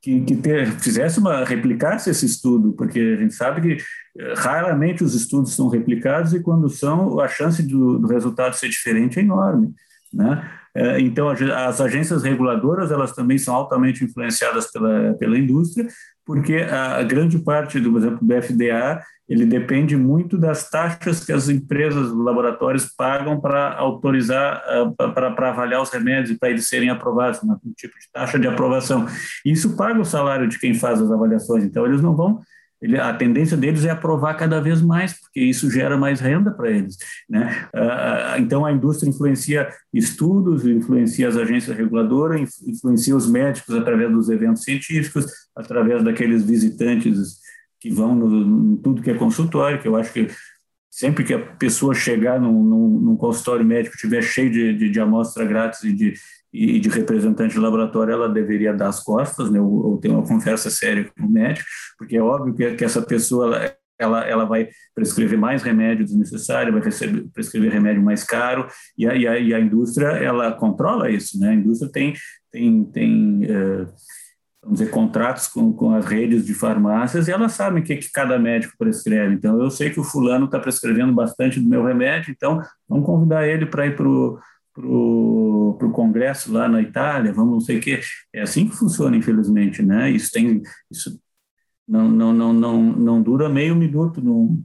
Speaker 1: que, que ter, fizesse uma replicasse esse estudo, porque a gente sabe que eh, raramente os estudos são replicados e quando são a chance do, do resultado ser diferente é enorme, né? É, então as agências reguladoras elas também são altamente influenciadas pela pela indústria, porque a, grande parte do, por exemplo, do FDA ele depende muito das taxas que as empresas, os laboratórios pagam para autorizar, eh, para avaliar os remédios e para eles serem aprovados, um tipo de taxa de aprovação. Isso paga o salário de quem faz as avaliações, então eles não vão ele, a tendência deles é aprovar cada vez mais, porque isso gera mais renda para eles. Né? Uh, então, a indústria influencia estudos, influencia as agências reguladoras, influencia os médicos através dos eventos científicos, através daqueles visitantes que vão no, em tudo que é consultório, que eu acho que sempre que a pessoa chegar num, num, num consultório médico estiver cheio de, de, de amostra grátis e de, e de representante de laboratório, ela deveria dar as costas, né, ou, ou ter uma conversa séria com o médico, porque é óbvio que, que essa pessoa ela, ela, ela vai prescrever mais remédio desnecessário, vai receber, prescrever remédio mais caro, e a, e a, e a indústria ela controla isso, né? A indústria tem tem tem uh, vamos dizer, contratos com, com as redes de farmácias e elas sabem o que, que cada médico prescreve. Então, eu sei que o fulano está prescrevendo bastante do meu remédio, então vamos convidar ele para ir para o pro congresso lá na Itália, vamos não sei o quê. É assim que funciona, infelizmente, né? Isso tem... Isso não, não, não, não, não dura meio minuto num,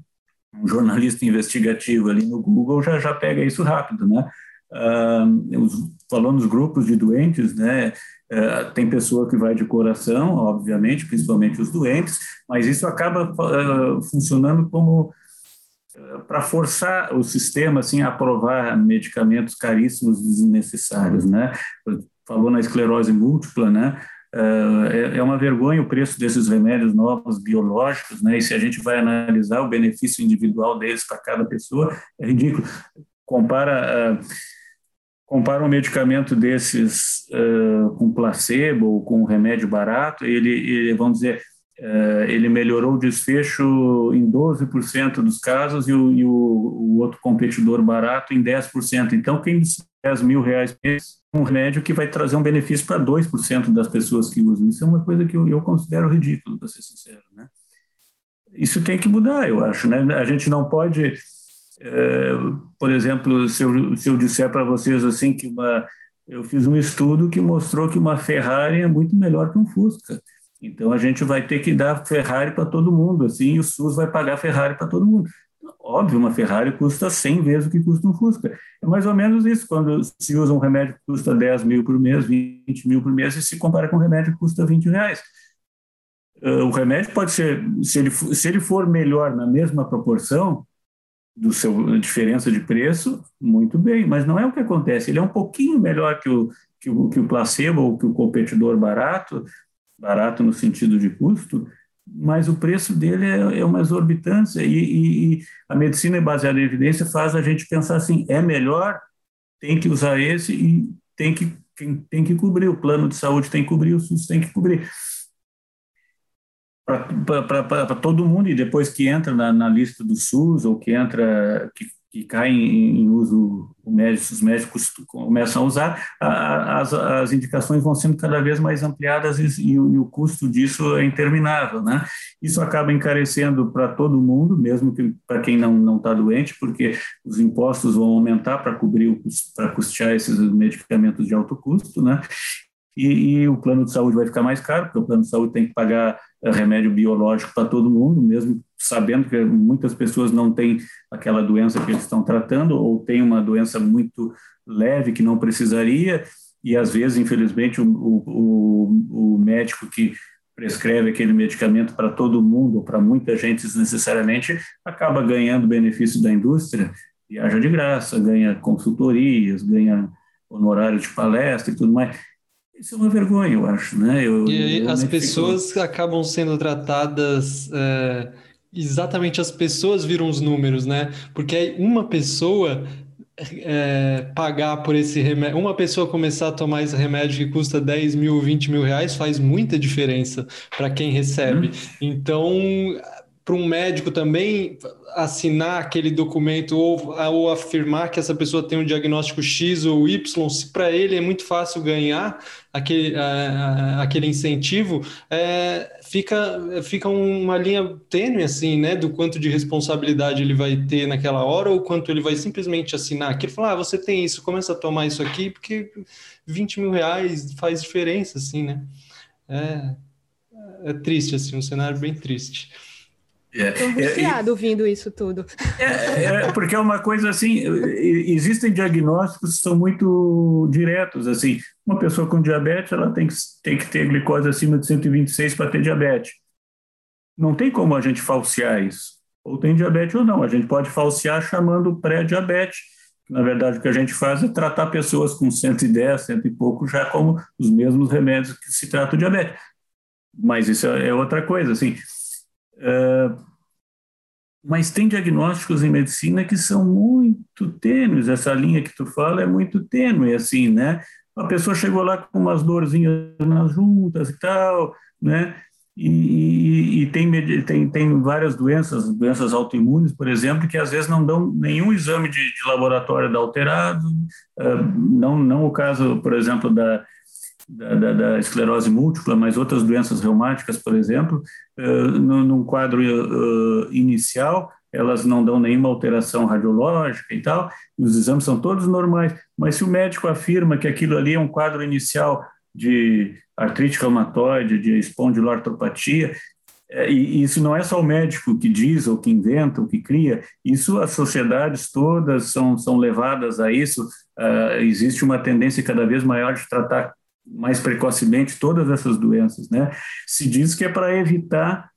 Speaker 1: um jornalista investigativo ali no Google já, já pega isso rápido, né? Uh, os, falando nos grupos de doentes, né? Uh, tem pessoa que vai de coração, obviamente, principalmente os doentes, mas isso acaba uh, funcionando como para forçar o sistema assim a aprovar medicamentos caríssimos desnecessários, né? Falou na esclerose múltipla, né? É, é uma vergonha o preço desses remédios novos biológicos, né? E se a gente vai analisar o benefício individual deles para cada pessoa, é ridículo. Compara compara um medicamento desses uh, com placebo ou com um remédio barato, ele, ele vamos dizer, ele melhorou o desfecho em 12% dos casos e, o, e o, o, outro competidor barato em 10%. Então, quem 10 mil reais um remédio que vai trazer um benefício para 2% das pessoas que usam. Isso é uma coisa que eu, eu considero ridículo, para ser sincero. Né? Isso tem que mudar, eu acho. Né? A gente não pode é, por exemplo, se eu, se eu disser para vocês assim que uma, eu fiz um estudo que mostrou que uma Ferrari é muito melhor que um Fusca. Então a gente vai ter que dar Ferrari para todo mundo, assim, e o SUS vai pagar Ferrari para todo mundo. Óbvio, uma Ferrari custa 100 vezes o que custa um Fusca. É mais ou menos isso, quando se usa um remédio que custa 10 mil por mês, 20 mil por mês, e se compara com um remédio que custa 20 reais. Uh, o remédio pode ser, se ele, se ele for melhor na mesma proporção, do seu diferença de preço, muito bem, mas não é o que acontece. Ele é um pouquinho melhor que o, que o, que o placebo ou que o competidor barato, barato no sentido de custo, mas o preço dele é, é uma exorbitância e, e, a medicina baseada em evidência faz a gente pensar assim, é melhor, tem que usar esse e tem que, tem que cobrir, o plano de saúde tem que cobrir, o SUS tem que cobrir. Para todo mundo, e depois que entra na, na, lista do SUS, ou que entra, que, que cai em, uso, os médicos começam a usar, as, as indicações vão sendo cada vez mais ampliadas e, e o, custo disso é interminável, né? Isso acaba encarecendo para todo mundo, mesmo que para quem não está doente, porque os impostos vão aumentar para cobrir, para custear esses medicamentos de alto custo, né? E, e, o plano de saúde vai ficar mais caro, porque o plano de saúde tem que pagar eh, remédio biológico para todo mundo, mesmo sabendo que muitas pessoas não têm aquela doença que eles estão tratando, ou têm uma doença muito leve que não precisaria, e às vezes, infelizmente, o, o, o médico que prescreve aquele medicamento para todo mundo, ou para muita gente desnecessariamente, acaba ganhando benefício da indústria, viaja de graça, ganha consultorias, ganha honorário de palestra e tudo mais. Isso é uma vergonha, eu acho, né? Eu,
Speaker 2: e eu as pessoas fico... acabam sendo tratadas. É, exatamente as pessoas viram os números, né? Porque aí uma pessoa é, pagar por esse remédio, uma pessoa começar a tomar esse remédio que custa 10 mil, 20 mil reais faz muita diferença para quem recebe. Hum. Então, para um médico também assinar aquele documento ou, ou afirmar que essa pessoa tem um diagnóstico X ou Y, se para ele é muito fácil ganhar aquele, aquele incentivo, é, fica, fica uma linha tênue assim, né, do quanto de responsabilidade ele vai ter naquela hora ou quanto ele vai simplesmente assinar aquilo e falar, ah, você tem isso, começa a tomar isso aqui, porque 20 mil reais faz diferença, assim, né? É, é triste, assim, um cenário bem triste.
Speaker 3: Estou viciado é, ouvindo isso tudo.
Speaker 1: É, é, porque é uma coisa assim, existem diagnósticos que são muito diretos, assim, uma pessoa com diabetes, ela tem que, tem que ter glicose acima de 126 para ter diabetes. não tem como a gente falsear isso. Ou tem diabetes ou não. A gente pode falsear chamando pré-diabetes. Na verdade, o que a gente faz é tratar pessoas com 110, cento e pouco, já como os mesmos remédios que se trata o diabetes. Mas isso é outra coisa, assim. Uh, mas tem diagnósticos em medicina que são muito tênues. Essa linha que tu fala é muito tênue, assim, né? A pessoa chegou lá com umas dorzinhas nas juntas e tal, né? E, e, e tem, tem, tem várias doenças, doenças autoimunes, por exemplo, que às vezes não dão nenhum exame de, de laboratório da alterado, uh, não, não o caso, por exemplo, da, da, da, da, esclerose múltipla, mas outras doenças reumáticas, por exemplo, uh, num quadro uh, inicial, elas não dão nenhuma alteração radiológica e tal, os exames são todos normais, mas se o médico afirma que aquilo ali é um quadro inicial de artrite reumatoide, de espondiloartropatia, é, e isso não é só o médico que diz, ou que inventa, ou que cria, isso as sociedades todas são, são levadas a isso, uh, existe uma tendência cada vez maior de tratar mais precocemente todas essas doenças, né? Se diz que é para evitar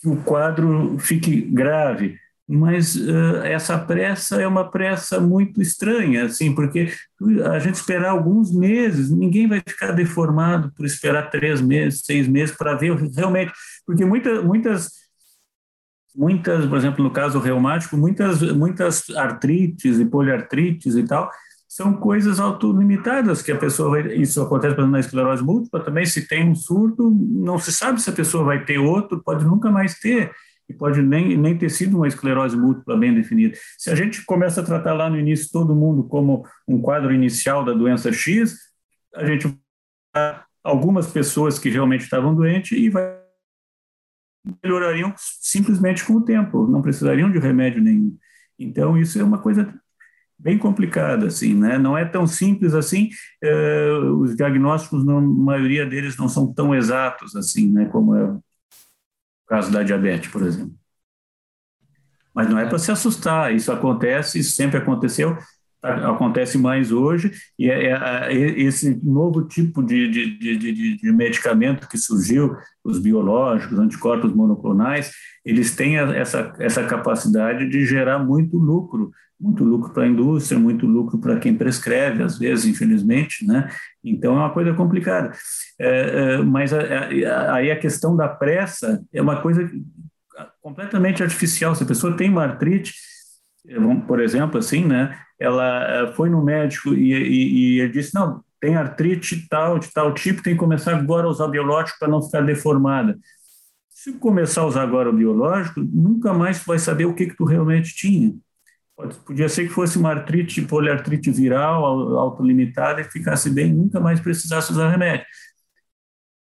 Speaker 1: que o quadro fique grave, mas uh, essa pressa é uma pressa muito estranha, assim, porque a gente esperar alguns meses, ninguém vai ficar deformado por esperar três meses, seis meses para ver realmente, porque muita, muitas muitas, por exemplo, no caso reumático, muitas muitas artrites e poliartrites e tal, são coisas autolimitadas que a pessoa vai. Isso acontece por exemplo, na esclerose múltipla também. Se tem um surto, não se sabe se a pessoa vai ter outro, pode nunca mais ter, e pode nem, nem ter sido uma esclerose múltipla bem definida. Se a gente começa a tratar lá no início todo mundo como um quadro inicial da doença X, a gente vai algumas pessoas que realmente estavam doentes e vai melhorariam simplesmente com o tempo, não precisariam de remédio nenhum. Então, isso é uma coisa bem complicada, assim, né? Não é tão simples assim. Uh, os diagnósticos, na maioria deles, não são tão exatos assim, né? Como é o caso da diabetes, por exemplo. Mas não é para se assustar. Isso acontece, isso sempre aconteceu, acontece mais hoje. E é, é, é esse novo tipo de, de, de, de, medicamento que surgiu, os biológicos, anticorpos monoclonais, eles têm essa, essa capacidade de gerar muito lucro muito lucro para a indústria, muito lucro para quem prescreve, às vezes, infelizmente, né? Então é uma coisa complicada. É, é, mas aí a questão da pressa é uma coisa completamente artificial. Se a pessoa tem uma artrite, por exemplo, assim, né? Ela é, foi no médico e, e, e ele disse não, tem artrite tal de tal tipo, tem que começar agora a usar biológico para não ficar deformada. Se começar a usar agora o biológico, nunca mais vai saber o que que tu realmente tinha Podia ser que fosse uma artrite, poliartrite viral, autolimitada, e ficasse bem, nunca mais precisasse usar remédio.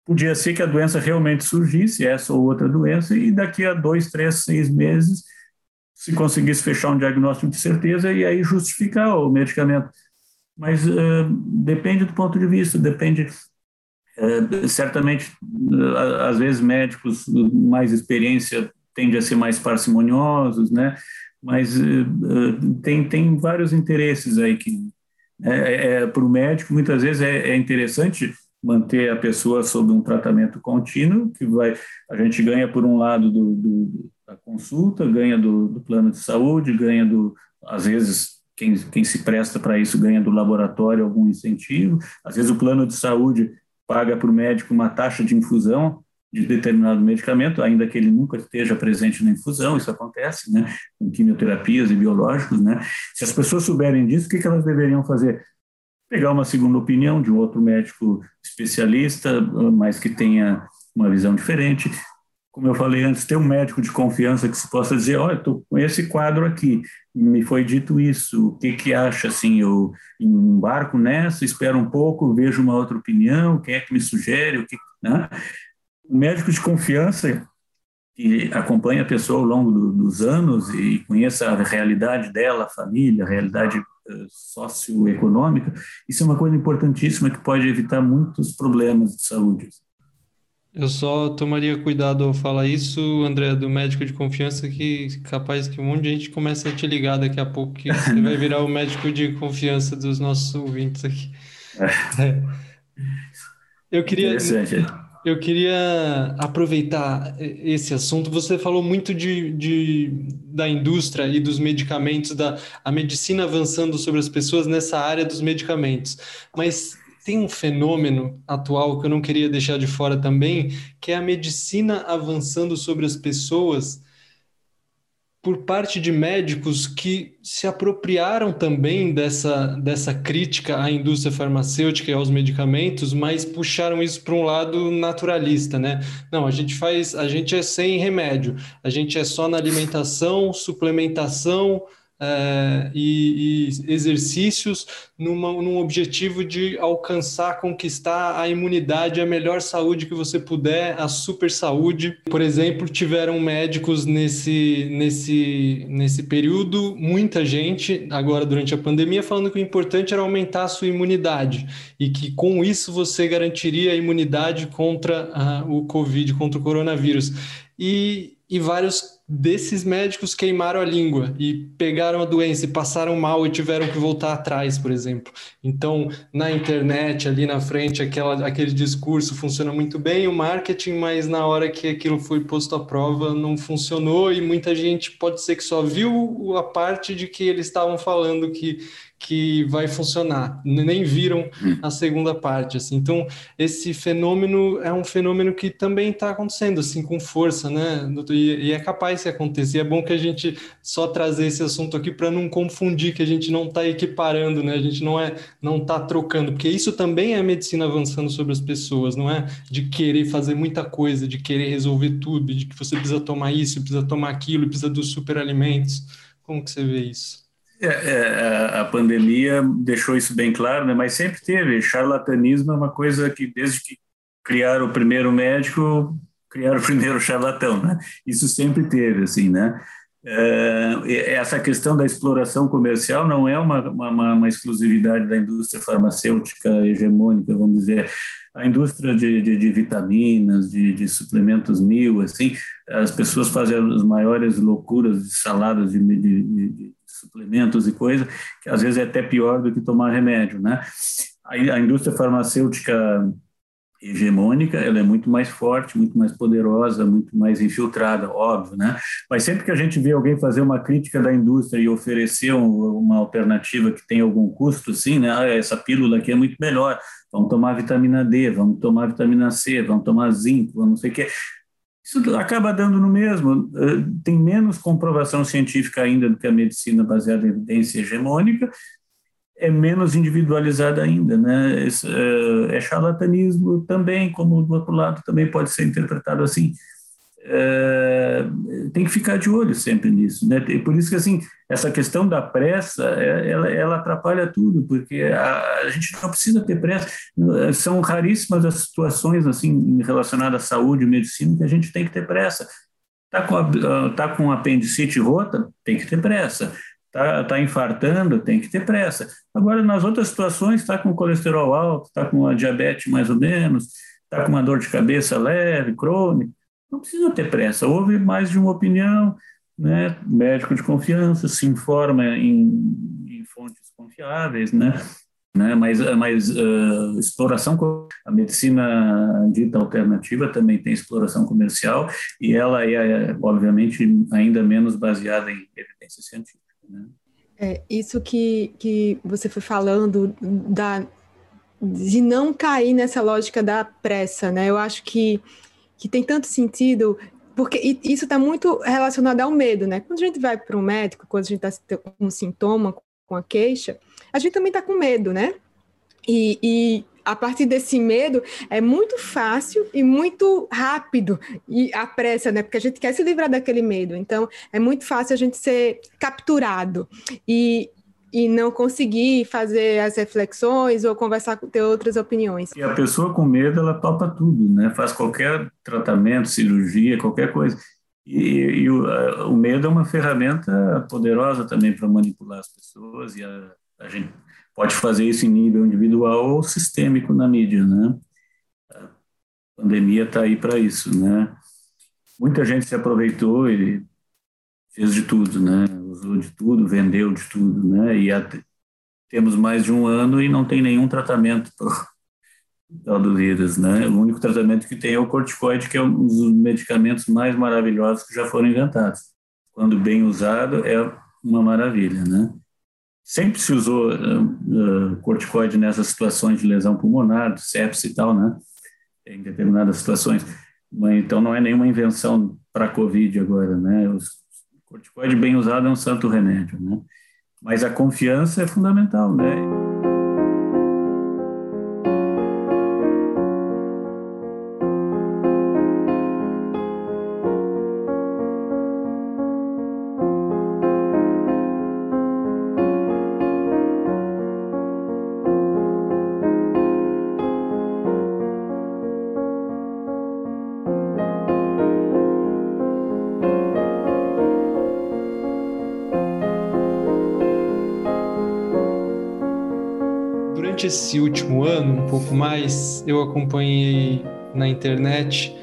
Speaker 1: Podia ser que a doença realmente surgisse, essa ou outra doença, e daqui a dois, três, seis meses, se conseguisse fechar um diagnóstico de certeza, e aí justificar o medicamento. Mas uh, depende do ponto de vista, depende. Uh, certamente, uh, às vezes, médicos mais experiência tendem a ser mais parcimoniosos, né? mas tem, tem vários interesses aí que é, é, é para o médico muitas vezes é, é, interessante manter a pessoa sob um tratamento contínuo que vai a gente ganha por um lado do, do da consulta ganha do, do, plano de saúde ganha do às vezes quem, quem se presta para isso ganha do laboratório algum incentivo às vezes o plano de saúde paga para o médico uma taxa de infusão de determinado medicamento, ainda que ele nunca esteja presente na infusão, isso acontece, né, com quimioterapias e biológicos, né, se as pessoas souberem disso, o que, que elas deveriam fazer? Pegar uma segunda opinião de um outro médico especialista, mas que tenha uma visão diferente, como eu falei antes, ter um médico de confiança que se possa dizer, olha, estou com esse quadro aqui, me foi dito isso, o que que acha, assim, eu embarco nessa, espero um pouco, vejo uma outra opinião, quem é que me sugere, o que, né? o médico de confiança que acompanha a pessoa ao longo do, dos anos e conheça a realidade dela, a família, a realidade uh, socioeconômica, isso é uma coisa importantíssima que pode evitar muitos problemas de saúde.
Speaker 2: Eu só tomaria cuidado ao falar isso, André, do médico de confiança, que capaz que um monte de gente começa a te ligar daqui a pouco, que você vai virar o médico de confiança dos nossos ouvintes aqui. É. Eu queria. Eu queria aproveitar esse assunto. Você falou muito de, de, da indústria e dos medicamentos, da a medicina avançando sobre as pessoas nessa área dos medicamentos. Mas tem um fenômeno atual que eu não queria deixar de fora também, que é a medicina avançando sobre as pessoas por parte de médicos que se apropriaram também dessa, dessa crítica à indústria farmacêutica e aos medicamentos, mas puxaram isso para um lado naturalista, né? Não, a gente faz, a gente é sem remédio, a gente é só na alimentação, suplementação, é, e, e, exercícios numa, num objetivo de alcançar, conquistar a imunidade, a melhor saúde que você puder, a super saúde. Por exemplo, tiveram médicos nesse, nesse, nesse período, muita gente, agora durante a pandemia, falando que o importante era aumentar a sua imunidade e que com isso você garantiria a imunidade contra a, o Covid, contra o coronavírus. E, e vários desses médicos queimaram a língua e pegaram a doença e passaram mal e tiveram que voltar atrás, por exemplo. Então, na internet, ali na frente, aquela, aquele discurso funciona muito bem, o marketing, mas na hora que aquilo foi posto à prova não funcionou e muita gente pode ser que só viu a parte de que eles estavam falando que que vai funcionar, nem viram hum. a segunda parte, assim. Então, esse fenômeno é um fenômeno que também está acontecendo, assim, com força, né? E, e, é capaz de acontecer. É bom que a gente só trazer esse assunto aqui para não confundir que a gente não está equiparando, né? A gente não é, não está trocando, porque isso também é a medicina avançando sobre as pessoas, não é? De querer fazer muita coisa, de querer resolver tudo, de que você precisa tomar isso, precisa tomar aquilo, precisa dos superalimentos. Como que você vê isso?
Speaker 1: É, é, a pandemia deixou isso bem claro, né? mas sempre teve. Charlatanismo é uma coisa que, desde que criaram o primeiro médico, criaram o primeiro charlatão. Né? Isso sempre teve, assim, né? É, essa questão da exploração comercial não é uma, uma, uma, exclusividade da indústria farmacêutica hegemônica, vamos dizer. A indústria de, de, de vitaminas, de, de, suplementos mil, assim, as pessoas fazem as maiores loucuras de saladas de, suplementos e coisa, que às vezes é até pior do que tomar remédio, né? A, indústria farmacêutica hegemônica, ela é muito mais forte, muito mais poderosa, muito mais infiltrada, óbvio, né? Mas sempre que a gente vê alguém fazer uma crítica da indústria e oferecer um, uma alternativa que tem algum custo, sim, né? Ah, essa pílula aqui é muito melhor, vamos tomar vitamina D, vamos tomar vitamina C, vamos tomar zinco, vamos não sei o quê. Isso acaba dando no mesmo. Eh, tem menos comprovação científica ainda do que a medicina baseada em evidência hegemônica, é menos individualizada ainda, né? Eh, é charlatanismo também, como do outro lado também pode ser interpretado assim é, tem que ficar de olho sempre nisso, né? Por isso que assim essa questão da pressa, é, ela, ela atrapalha tudo, porque a, a, gente não precisa ter pressa. São raríssimas as situações assim relacionadas à saúde medicina que a gente tem que ter pressa. Tá com a, tá com apendicite rota, tem que ter pressa. Tá, tá infartando, tem que ter pressa. Agora nas outras situações, está com colesterol alto, está com a diabetes mais ou menos, está com uma dor de cabeça leve, crônica não precisa ter pressa, houve mais de uma opinião, né? médico de confiança se informa em, em fontes confiáveis, né? né? Mas, mas uh, exploração, a medicina dita alternativa também tem exploração comercial e ela é, obviamente, ainda menos baseada em evidência científica. Né?
Speaker 3: É, isso que, que você foi falando da, de não cair nessa lógica da pressa, né? Eu acho que que tem tanto sentido, porque isso está muito relacionado ao medo, né? Quando a gente vai para um médico, quando a gente está com um sintoma, com a queixa, a gente também está com medo, né? E, e, a partir desse medo é muito fácil e muito rápido e a pressa, né? Porque a gente quer se livrar daquele medo. Então é muito fácil a gente ser capturado. E e não conseguir fazer as reflexões ou conversar ter outras opiniões.
Speaker 1: E a pessoa com medo, ela topa tudo, né? Faz qualquer tratamento, cirurgia, qualquer coisa. E, e o, a, o, medo é uma ferramenta poderosa também para manipular as pessoas e a, a, gente pode fazer isso em nível individual ou sistêmico na mídia, né? A pandemia está aí para isso, né? Muita gente se aproveitou e fez de tudo, né? Usou de tudo, vendeu de tudo, né? E até, temos mais de um ano e não tem nenhum tratamento tal do vírus, né? O único tratamento que tem é o corticoide, que é um dos medicamentos mais maravilhosos que já foram inventados. Quando bem usado, é uma maravilha, né? Sempre se usou uh, uh, corticoide nessas situações de lesão pulmonar, sepsis e tal, né? Em determinadas situações. Então, não é nenhuma invenção para a Covid agora, né? O corticoide bem usado é um santo remédio, né? Mas a confiança é fundamental, né?
Speaker 2: Esse último ano, um pouco mais, eu acompanhei na internet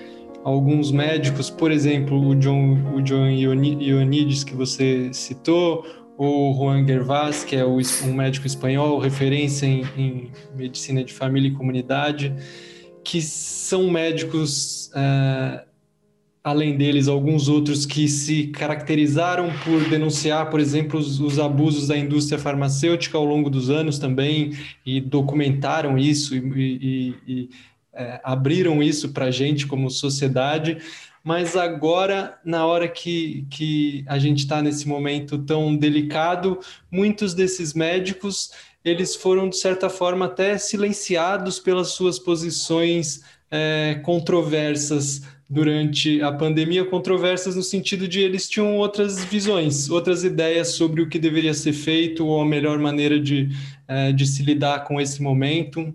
Speaker 2: alguns médicos, por exemplo, o John, o John Ioannidis, que você citou, ou Juan Gervás, que é um médico espanhol, referência em, em medicina de família e comunidade, que são médicos é, além deles, alguns outros que se caracterizaram por denunciar, por exemplo, os, os, abusos da indústria farmacêutica ao longo dos anos também e documentaram isso e, e, e é, abriram isso para a gente como sociedade. Mas agora, na hora que, que a gente está nesse momento tão delicado, muitos desses médicos eles foram, de certa forma, até silenciados pelas suas posições é, controversas durante a pandemia controversas no sentido de eles tinham outras visões, outras ideias sobre o que deveria ser feito ou a melhor maneira de, é, de se lidar com esse momento.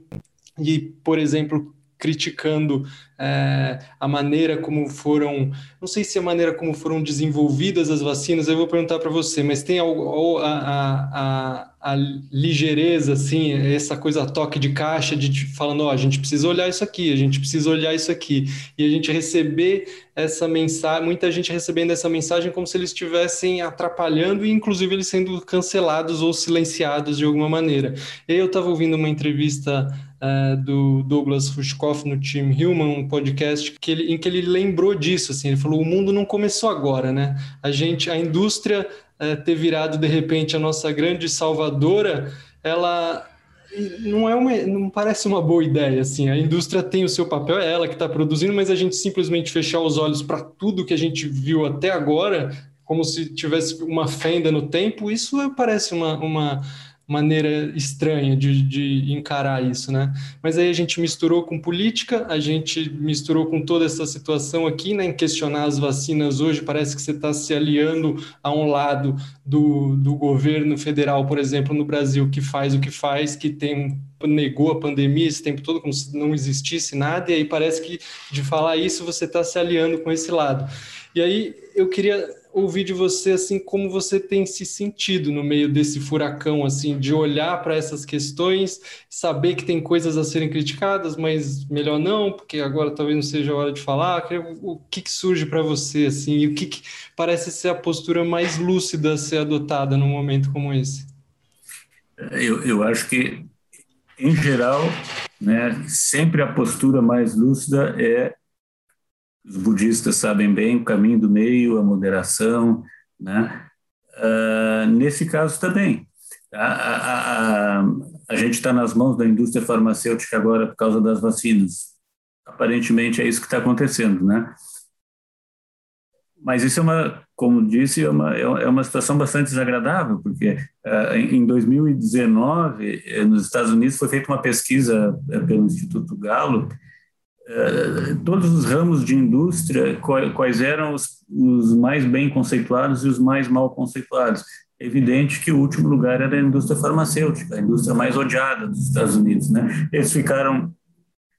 Speaker 2: E, por exemplo, criticando é, a maneira como foram, não sei se a maneira como foram desenvolvidas as vacinas, eu vou perguntar para você, mas tem a, a, a, a, ligeireza, assim, essa coisa toque de caixa, de falando, ó, a gente precisa olhar isso aqui, a gente precisa olhar isso aqui, e a gente receber essa mensagem, muita gente recebendo essa mensagem como se eles estivessem atrapalhando e inclusive eles sendo cancelados ou silenciados de alguma maneira. Eu estava ouvindo uma entrevista uh, do Douglas Fushkoff no Team Human, um podcast que ele, em que ele lembrou disso, assim, ele falou, o mundo não começou agora, né? A gente, a indústria uh, ter virado de repente a nossa grande salvadora, ela não é uma, não parece uma boa ideia assim. A indústria tem o seu papel, é ela que está produzindo, mas a gente simplesmente fechar os olhos para tudo que a gente viu até agora, como se tivesse uma fenda no tempo, isso parece uma, uma maneira estranha de, de encarar isso, né? Mas aí a gente misturou com política, a gente misturou com toda essa situação aqui, né? Em questionar as vacinas hoje, parece que você está se aliando a um lado do, do governo federal, por exemplo, no Brasil, que faz o que faz, que tem negou a pandemia esse tempo todo como se não existisse nada, e aí parece que de falar isso você está se aliando com esse lado. E aí eu queria ouvir de você assim como você tem se sentido no meio desse furacão assim de olhar para essas questões, saber que tem coisas a serem criticadas, mas melhor não, porque agora talvez não seja a hora de falar. O que, que surge para você assim e o que, que parece ser a postura mais lúcida a ser adotada num momento como esse?
Speaker 1: Eu, eu acho que em geral, né, sempre a postura mais lúcida é os budistas sabem bem o caminho do meio, a moderação, né? Uh, nesse caso também, a, a, a, a gente está nas mãos da indústria farmacêutica agora por causa das vacinas. Aparentemente é isso que está acontecendo, né? Mas isso é uma, como disse, é uma, é uma situação bastante desagradável, porque uh, em 2019, eh, nos Estados Unidos, foi feita uma pesquisa uh, pelo Instituto Gallup eh, todos os ramos de indústria, quais eram os, os, mais bem conceituados e os mais mal conceituados. É evidente que o último lugar era a indústria farmacêutica, a indústria mais odiada dos Estados Unidos. Né? Eles ficaram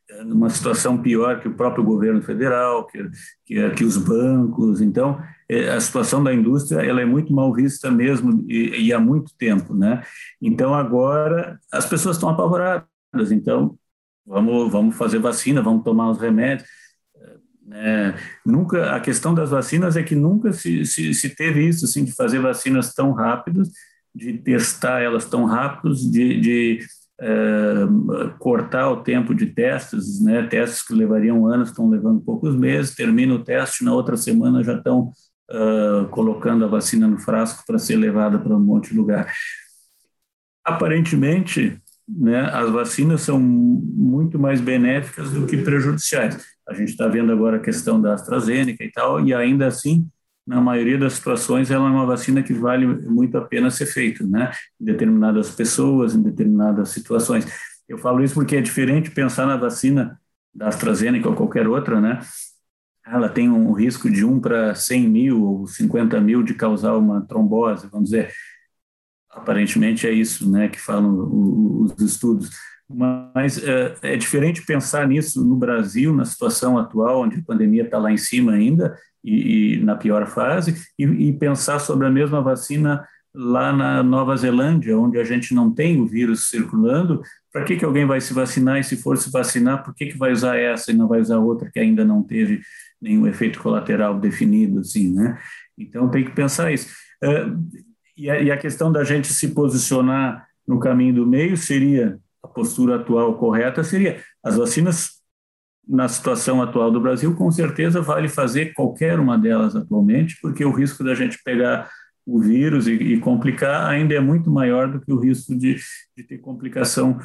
Speaker 1: eh, numa situação pior que o próprio governo federal, que, que, que os bancos. Então, eh, a situação da indústria ela é muito mal vista mesmo e, e há muito tempo. Né? Então, agora, as pessoas estão apavoradas. Então, vamos, vamos fazer vacina, vamos tomar os remédios. É, nunca a questão das vacinas é que nunca se, se, se, teve isso assim de fazer vacinas tão rápidas de testar elas tão rápidos de, de é, cortar o tempo de testes, né? Testes que levariam anos estão levando poucos meses. Termina o teste, na outra semana já estão uh, colocando a vacina no frasco para ser levada para um monte de lugar. Aparentemente, né, as vacinas são muito mais benéficas do que prejudiciais. A gente está vendo agora a questão da AstraZeneca e tal, e ainda assim na maioria das situações, ela é uma vacina que vale muito a pena ser feita, né? Em determinadas pessoas, em determinadas situações. Eu falo isso porque é diferente pensar na vacina da AstraZeneca ou qualquer outra, né? Ela tem um risco de 1 para 100 mil ou 50 mil de causar uma trombose, vamos dizer. Aparentemente é isso, né, que falam os estudos. Mas é, é diferente pensar nisso no Brasil, na situação atual, onde a pandemia está lá em cima ainda, e, e na pior fase, e, e, pensar sobre a mesma vacina lá na Nova Zelândia, onde a gente não tem o vírus circulando, para que, que alguém vai se vacinar e se for se vacinar, por que, que vai usar essa e não vai usar outra que ainda não teve nenhum efeito colateral definido, assim, né? Então tem que pensar isso. E, a, e a questão da gente se posicionar no caminho do meio seria a postura atual correta seria as vacinas na situação atual do Brasil, com certeza vale fazer qualquer uma delas atualmente, porque o risco da gente pegar o vírus e, e complicar ainda é muito maior do que o risco de, de ter complicação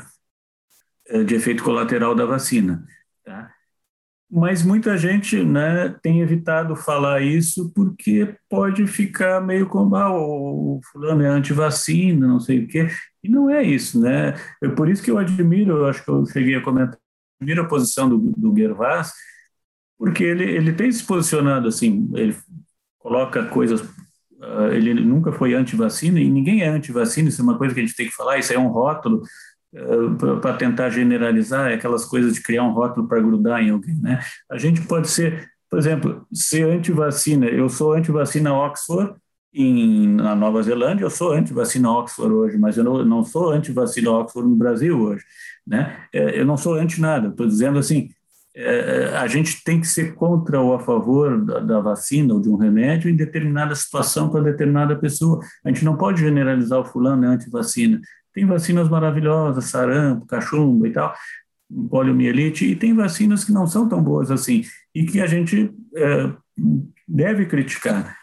Speaker 1: eh, de efeito colateral da vacina. Tá? Mas muita gente né, tem evitado falar isso porque pode ficar meio como ah, o fulano é anti-vacina, não sei o quê. E não é isso, né? É por isso que eu admiro, eu acho que eu cheguei a comentar admiro a posição do, do Gervas, porque ele, ele tem se posicionado assim, ele coloca coisas, uh, ele nunca foi anti-vacina, e ninguém é anti-vacina, isso é uma coisa que a gente tem que falar, isso é um rótulo, para tentar generalizar, é aquelas coisas de criar um rótulo para grudar em alguém, né? A gente pode ser, por exemplo, ser anti-vacina, eu sou anti-vacina Oxford, em, na Nova Zelândia, eu sou anti-vacina Oxford hoje, mas eu não, não sou anti-vacina Oxford no Brasil hoje. Né? É, eu não sou anti nada, estou dizendo assim, é, a gente tem que ser contra ou a favor da, da, vacina ou de um remédio em determinada situação para determinada pessoa. A gente não pode generalizar o fulano é anti-vacina. Tem vacinas maravilhosas, sarampo, cachumba e tal, poliomielite, e tem vacinas que não são tão boas assim, e que a gente é, deve criticar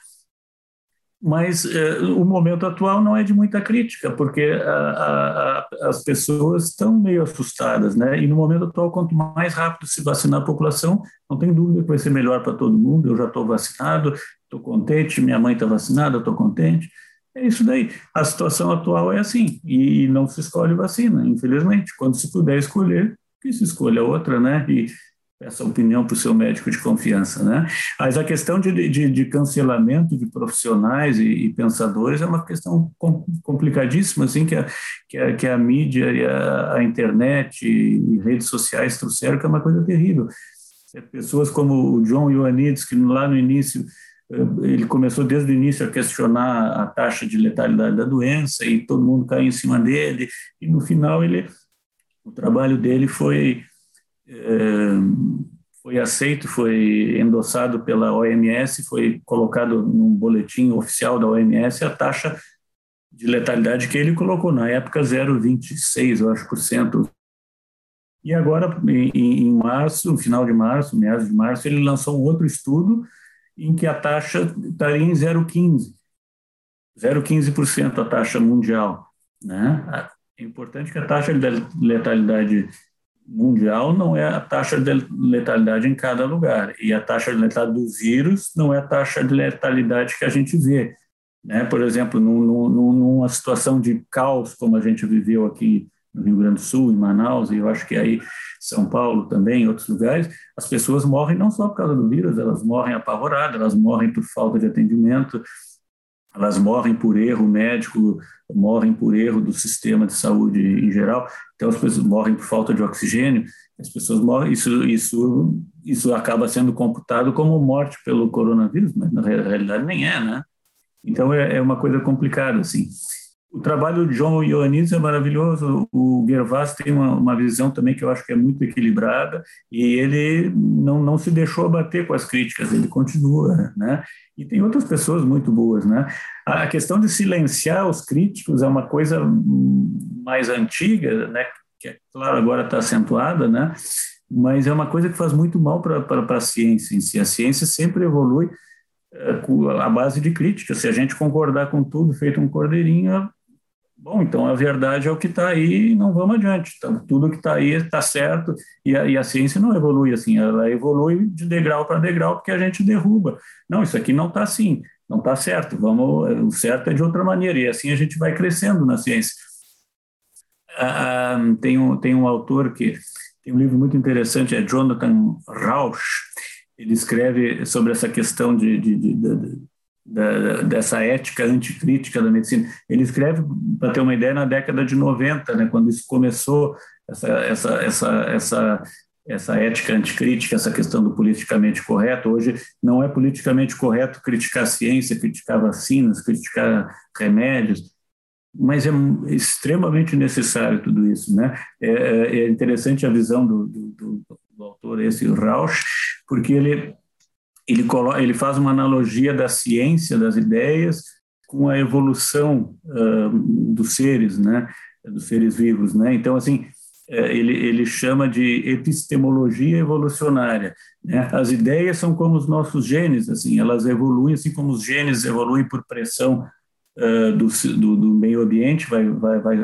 Speaker 1: mas eh, o momento atual não é de muita crítica, porque a, a, a, as pessoas estão meio assustadas, né? E no momento atual, quanto mais rápido se vacinar a população, não tem dúvida que vai ser melhor para todo mundo. Eu já estou vacinado, estou contente, minha mãe está vacinada, estou contente. É isso daí. A situação atual é assim, e não se escolhe vacina, infelizmente. Quando se puder escolher, que se escolha outra, né? E essa opinião para o seu médico de confiança, né? Mas a questão de, de, de cancelamento de profissionais e, e, pensadores é uma questão complicadíssima, assim, que a, que a, que a mídia e a, a internet e, redes sociais trouxeram, que é uma coisa terrível. Pessoas como o John Ioannidis, que lá no início, ele começou desde o início a questionar a taxa de letalidade da doença e todo mundo caiu em cima dele, e no final ele, o trabalho dele foi foi aceito, foi endossado pela OMS, foi colocado num boletim oficial da OMS a taxa de letalidade que ele colocou na época 0,26, eu acho, por cento. E agora, em, em março, no final de março, meados de março, ele lançou um outro estudo em que a taxa estaria em 0,15, 0,15% a taxa mundial. Né? É importante que a taxa de letalidade mundial não é a taxa de letalidade em cada lugar. E a taxa de letalidade do vírus não é a taxa de letalidade que a gente vê. Né? Por exemplo, num, num, numa situação de caos, como a gente viveu aqui no Rio Grande do Sul, em Manaus, e eu acho que aí São Paulo também, em outros lugares, as pessoas morrem não só por causa do vírus, elas morrem apavoradas, elas morrem por falta de atendimento, elas morrem por erro médico, morrem por erro do sistema de saúde em geral. Então, as pessoas morrem por falta de oxigênio, as pessoas morrem, isso, isso, isso acaba sendo computado como morte pelo coronavírus, mas na realidade nem é, né? Então, é, é uma coisa complicada, assim. O trabalho de João Ioannidis é maravilhoso, o Gervas tem uma, uma, visão também que eu acho que é muito equilibrada e ele não, não se deixou abater com as críticas, ele continua, né? E tem outras pessoas muito boas, né? A questão de silenciar os críticos é uma coisa mais antiga, né? que claro agora está acentuada, né? Mas é uma coisa que faz muito mal para a ciência em si. A ciência sempre evolui é, à base de crítica. Se a gente concordar com tudo feito um cordeirinho, bom, então a verdade é o que está aí e não vamos adiante. Então, tudo que está aí está certo e a, e a, ciência não evolui assim, ela evolui de degrau para degrau porque a gente derruba. Não, isso aqui não está assim, não está certo, vamos, o certo é de outra maneira e assim a gente vai crescendo na ciência. Ah, ah tem, um, tem um autor que tem um livro muito interessante, é Jonathan Rausch, ele escreve sobre essa questão de, de, de, de da, dessa ética anticrítica da medicina. Ele escreve, para ter uma ideia, na década de 90, né, quando isso começou, essa, essa, essa, essa, essa ética anticrítica, essa questão do politicamente correto. Hoje não é politicamente correto criticar ciência, criticar vacinas, criticar remédios, mas é extremamente necessário tudo isso. Né? É, é, é interessante a visão do, do, do autor, esse Rausch, porque ele ele, coloca, ele faz uma analogia da ciência, das ideias, com a evolução uh, dos seres, né, dos seres vivos, né. Então, assim, é, ele, ele chama de epistemologia evolucionária. Né? As ideias são como os nossos genes, assim, elas evoluem assim como os genes evoluem por pressão uh, do, do, do, meio ambiente, vai, vai, vai,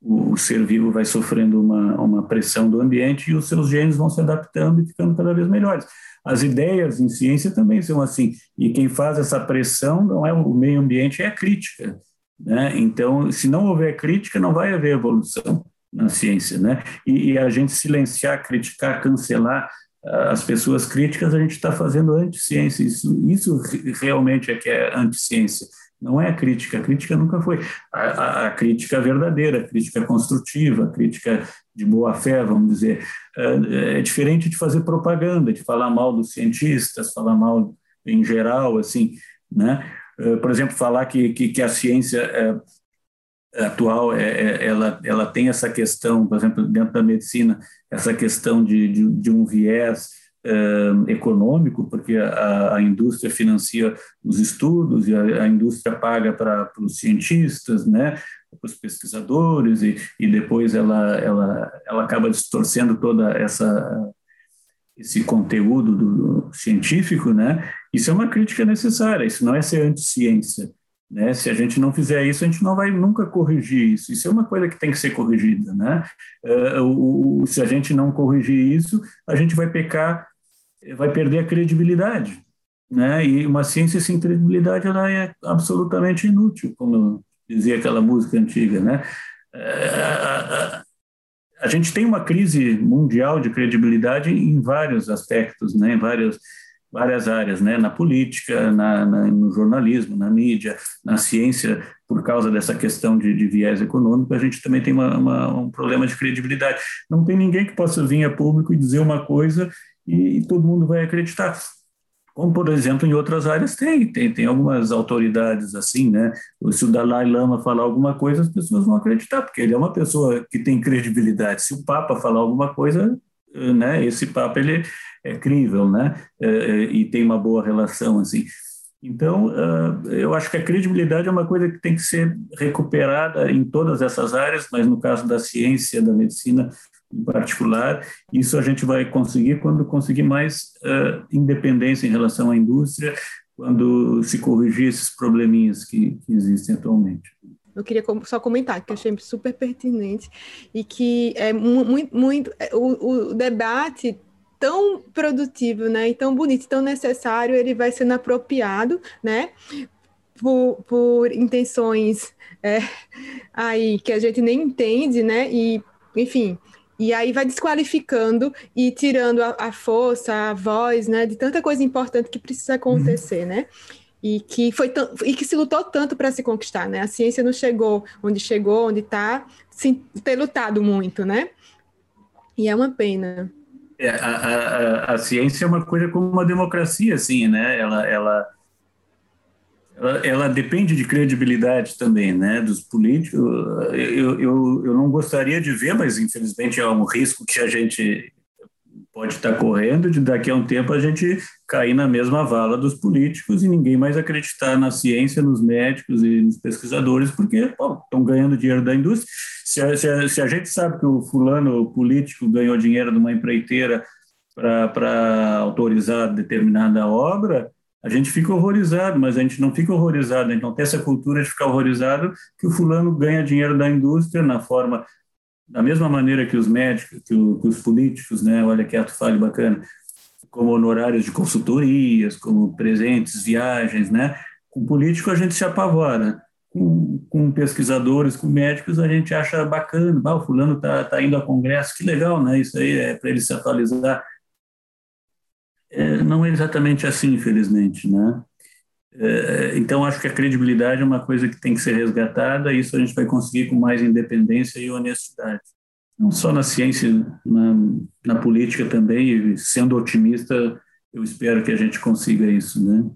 Speaker 1: o, ser vivo vai sofrendo uma, uma pressão do ambiente e os seus genes vão se adaptando e ficando cada vez melhores. As ideias em ciência também são assim, e quem faz essa pressão não é o meio ambiente, é a crítica. Né? Então, se não houver crítica, não vai haver evolução na ciência. Né? E, e a gente silenciar, criticar, cancelar ah, as pessoas críticas, a gente está fazendo anti-ciência. Isso, isso realmente é que é anti-ciência. Não é a crítica, a crítica nunca foi. A, a, a crítica verdadeira, a crítica construtiva, a crítica de boa fé, vamos dizer. É, é, diferente de fazer propaganda, de falar mal dos cientistas, falar mal em geral, assim, né? É, por exemplo, falar que, que, que a ciência é, atual é, é, ela, ela tem essa questão, por exemplo, dentro da medicina, essa questão de, de, de um viés eh, econômico, porque a, a, indústria financia os estudos e a, a indústria paga para os cientistas, né, para os pesquisadores, e, e depois ela, ela, ela acaba distorcendo toda essa esse conteúdo do, científico, né? Isso é uma crítica necessária, isso não é ser anti-ciência. Né? Se a gente não fizer isso, a gente não vai nunca corrigir isso. Isso é uma coisa que tem que ser corrigida. Né? Uh, o, o, se a gente não corrigir isso, a gente vai pecar vai perder a credibilidade. Né? E uma ciência sem credibilidade ela é absolutamente inútil, como dizia aquela música antiga. Né? É, a, gente tem uma crise mundial de credibilidade em vários aspectos, né? em vários, várias áreas, né? na política, na, na, no jornalismo, na mídia, na ciência, por causa dessa questão de, de viés econômico, a gente também tem uma, uma, um problema de credibilidade. Não tem ninguém que possa vir a público e dizer uma coisa e, e todo mundo vai acreditar. Como, por exemplo, em outras áreas tem, tem, tem algumas autoridades assim, né? Se o Dalai Lama falar alguma coisa, as pessoas vão acreditar, porque ele é uma pessoa que tem credibilidade. Se o Papa falar alguma coisa, eh, né? Esse Papa ele é crível, né? É, é, e tem uma boa relação assim. Então, uh, eu acho que a credibilidade é uma coisa que tem que ser recuperada em todas essas áreas, mas no caso da ciência, da medicina, particular. Isso a gente vai conseguir quando conseguir mais uh, independência em relação à indústria, quando se corrigir esses probleminhas que, que existem atualmente.
Speaker 3: Eu queria só comentar que eu achei super pertinente e que é muito, muito é, o, o debate tão produtivo, né, e tão bonito, tão necessário, ele vai sendo apropriado, né, por, por intenções é, aí que a gente nem entende, né, e enfim, e aí vai desqualificando e tirando a, a, força, a voz, né, de tanta coisa importante que precisa acontecer, uhum. né? E que foi e que se lutou tanto para se conquistar, né? A ciência não chegou onde chegou, onde está, sem ter lutado muito, né? E é uma pena.
Speaker 1: É, a, a, a, ciência é uma coisa como uma democracia, assim, né? Ela, ela ela, ela, depende de credibilidade também, né, dos políticos. Eu, eu, eu não gostaria de ver, mas infelizmente é um risco que a gente pode estar correndo de daqui a um tempo a gente cair na mesma vala dos políticos e ninguém mais acreditar na ciência, nos médicos e nos pesquisadores, porque bom, estão ganhando dinheiro da indústria. Se a, se, a, se a, gente sabe que o fulano político ganhou dinheiro de uma empreiteira para autorizar determinada obra, a gente fica horrorizado, mas a gente não fica horrorizado, então tem essa cultura de ficar horrorizado que o fulano ganha dinheiro da indústria na forma da mesma maneira que os médicos, que, o, que os políticos, né, olha que ato falho bacana, como honorários de consultorias, como presentes, viagens, né, com político a gente se apavora, com, com pesquisadores, com médicos a gente acha bacana, ah, o fulano está tá indo a congresso, que legal, né, isso aí é para ele se atualizar. É, não é exatamente assim, infelizmente, né, é, então, acho que a credibilidade é uma coisa que tem que ser resgatada, e isso a gente vai conseguir com mais independência e honestidade. Não só na ciência, na, na política também, e sendo otimista, eu espero que a gente consiga isso, né?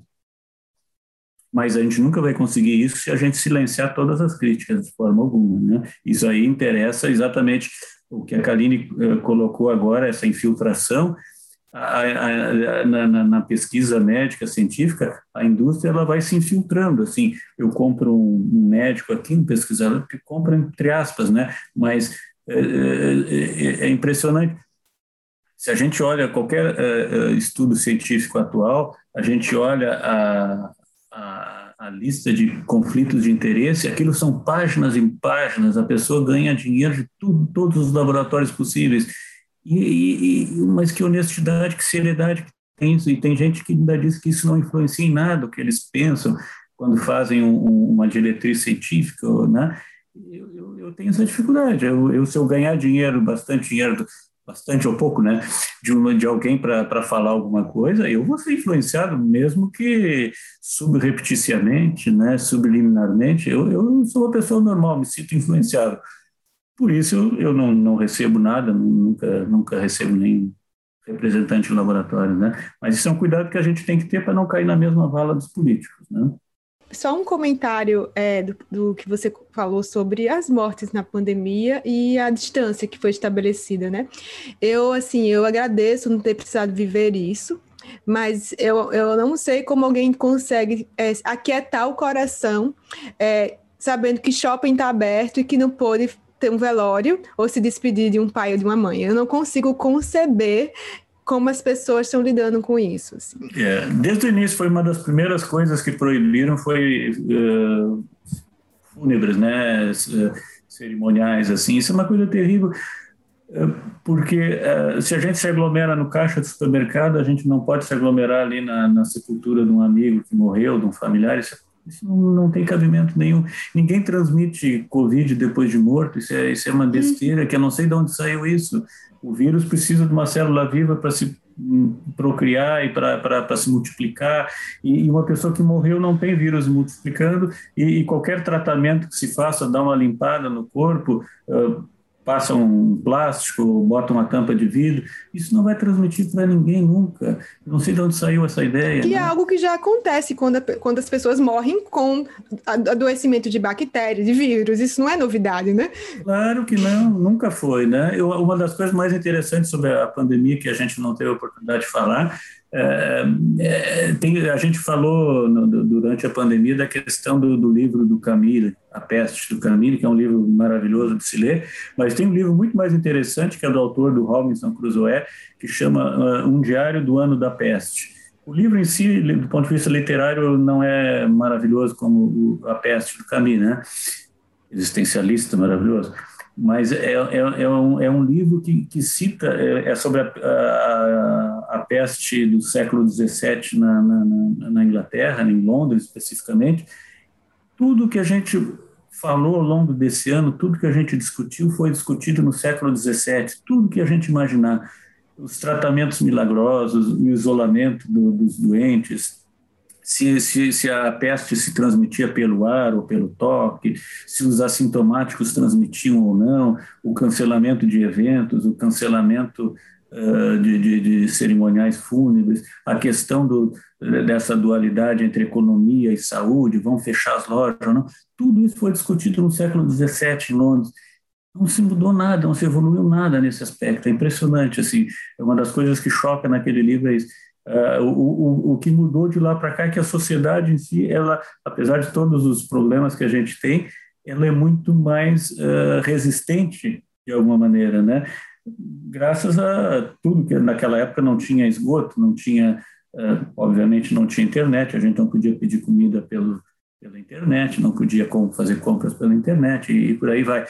Speaker 1: Mas a gente nunca vai conseguir isso se a gente silenciar todas as críticas de forma alguma, né? Isso aí interessa exatamente o que a Kaline uh, colocou agora, essa infiltração, a, a, na, na, pesquisa médica científica, a indústria ela vai se infiltrando. Assim, eu compro um médico aqui, um pesquisador que compra entre aspas, né? Mas é, é, é, impressionante. Se a gente olha qualquer é, estudo científico atual, a gente olha a, a, a lista de conflitos de interesse, aquilo são páginas em páginas, a pessoa ganha dinheiro de tudo, todos os laboratórios possíveis e, e, mas que honestidade, que seriedade que tem isso. E tem gente que ainda diz que isso não influencia em nada o que eles pensam quando fazem um, uma diretriz científica, né? Eu, eu, eu, tenho essa dificuldade. Eu, eu, se eu ganhar dinheiro, bastante dinheiro, bastante ou pouco, né, de, de alguém para falar alguma coisa, eu vou ser influenciado, mesmo que subrepticiamente, né, subliminarmente. Eu, eu sou uma pessoa normal, me sinto influenciado. Por isso eu não, não recebo nada, nunca, nunca recebo nem representante do laboratório, né? Mas isso é um cuidado que a gente tem que ter para não cair na mesma vala dos políticos, né?
Speaker 3: Só um comentário é, do, do, que você falou sobre as mortes na pandemia e a distância que foi estabelecida, né? Eu, assim, eu agradeço não ter precisado viver isso, mas eu, eu não sei como alguém consegue é, aquietar o coração é, sabendo que shopping está aberto e que não pôde ter um velório ou se despedir de um pai ou de uma mãe. Eu não consigo conceber como as pessoas estão lidando com isso. Assim.
Speaker 1: É, desde o início foi uma das primeiras coisas que proibiram foi uh, fúnebres, né, cerimoniais assim. Isso é uma coisa terrível eh, porque uh, se a gente se aglomera no caixa do supermercado, a gente não pode se aglomerar ali na, na sepultura de um amigo que morreu, de um familiar. Isso é isso não, não, tem cabimento nenhum. Ninguém transmite Covid depois de morto, isso é, isso é uma besteira, que eu não sei de onde saiu isso. O vírus precisa de uma célula viva para se hum, procriar e para se multiplicar, e, e, uma pessoa que morreu não tem vírus multiplicando, e, e, qualquer tratamento que se faça, dá uma limpada no corpo, uh, passam um plástico, botam uma tampa de vidro, isso não vai transmitir para ninguém nunca. Não sei de onde saiu essa ideia.
Speaker 3: Que
Speaker 1: é
Speaker 3: né? é algo que já acontece quando, a, quando as pessoas morrem com adoecimento de bactérias, de vírus. Isso não é novidade, né?
Speaker 1: Claro que não, nunca foi, né? Eu, uma das coisas mais interessantes sobre a pandemia que a gente não teve a oportunidade de falar é, é, tem, a gente falou no, durante a pandemia da questão do, do, livro do Camille, A Peste do Camille, que é um livro maravilhoso de se ler, mas tem um livro muito mais interessante, que é do autor do Robinson Crusoe, que chama uh, Um Diário do Ano da Peste. O livro em si, do ponto de vista literário, não é maravilhoso como o, A Peste do Camille, né? Existencialista maravilhoso mas é, é, é, um, é um livro que, que cita, é, é sobre a, a, a, peste do século XVII na, na, na, Inglaterra, em Londres especificamente. Tudo que a gente falou ao longo desse ano, tudo que a gente discutiu foi discutido no século XVII, tudo que a gente imaginar, os tratamentos milagrosos, o isolamento do, dos doentes, se, se, se, a peste se transmitia pelo ar ou pelo toque, se os assintomáticos transmitiam ou não, o cancelamento de eventos, o cancelamento de, de, de, cerimoniais fúnebres, a questão do, dessa dualidade entre economia e saúde, vão fechar as lojas ou não, tudo isso foi discutido no século XVII em Londres. não se mudou nada, não se evoluiu nada nesse aspecto. É impressionante, assim. É uma das coisas que choca naquele livro é isso. Uh, o, o, o que mudou de lá para cá é que a sociedade em si, ela, apesar de todos os problemas que a gente tem, ela é muito mais uh, resistente de alguma maneira, né? Graças a tudo que naquela época não tinha esgoto, não tinha, uh, obviamente não tinha internet, a gente não podia pedir comida pelo, pela internet, não podia fazer compras pela internet e, e por aí vai.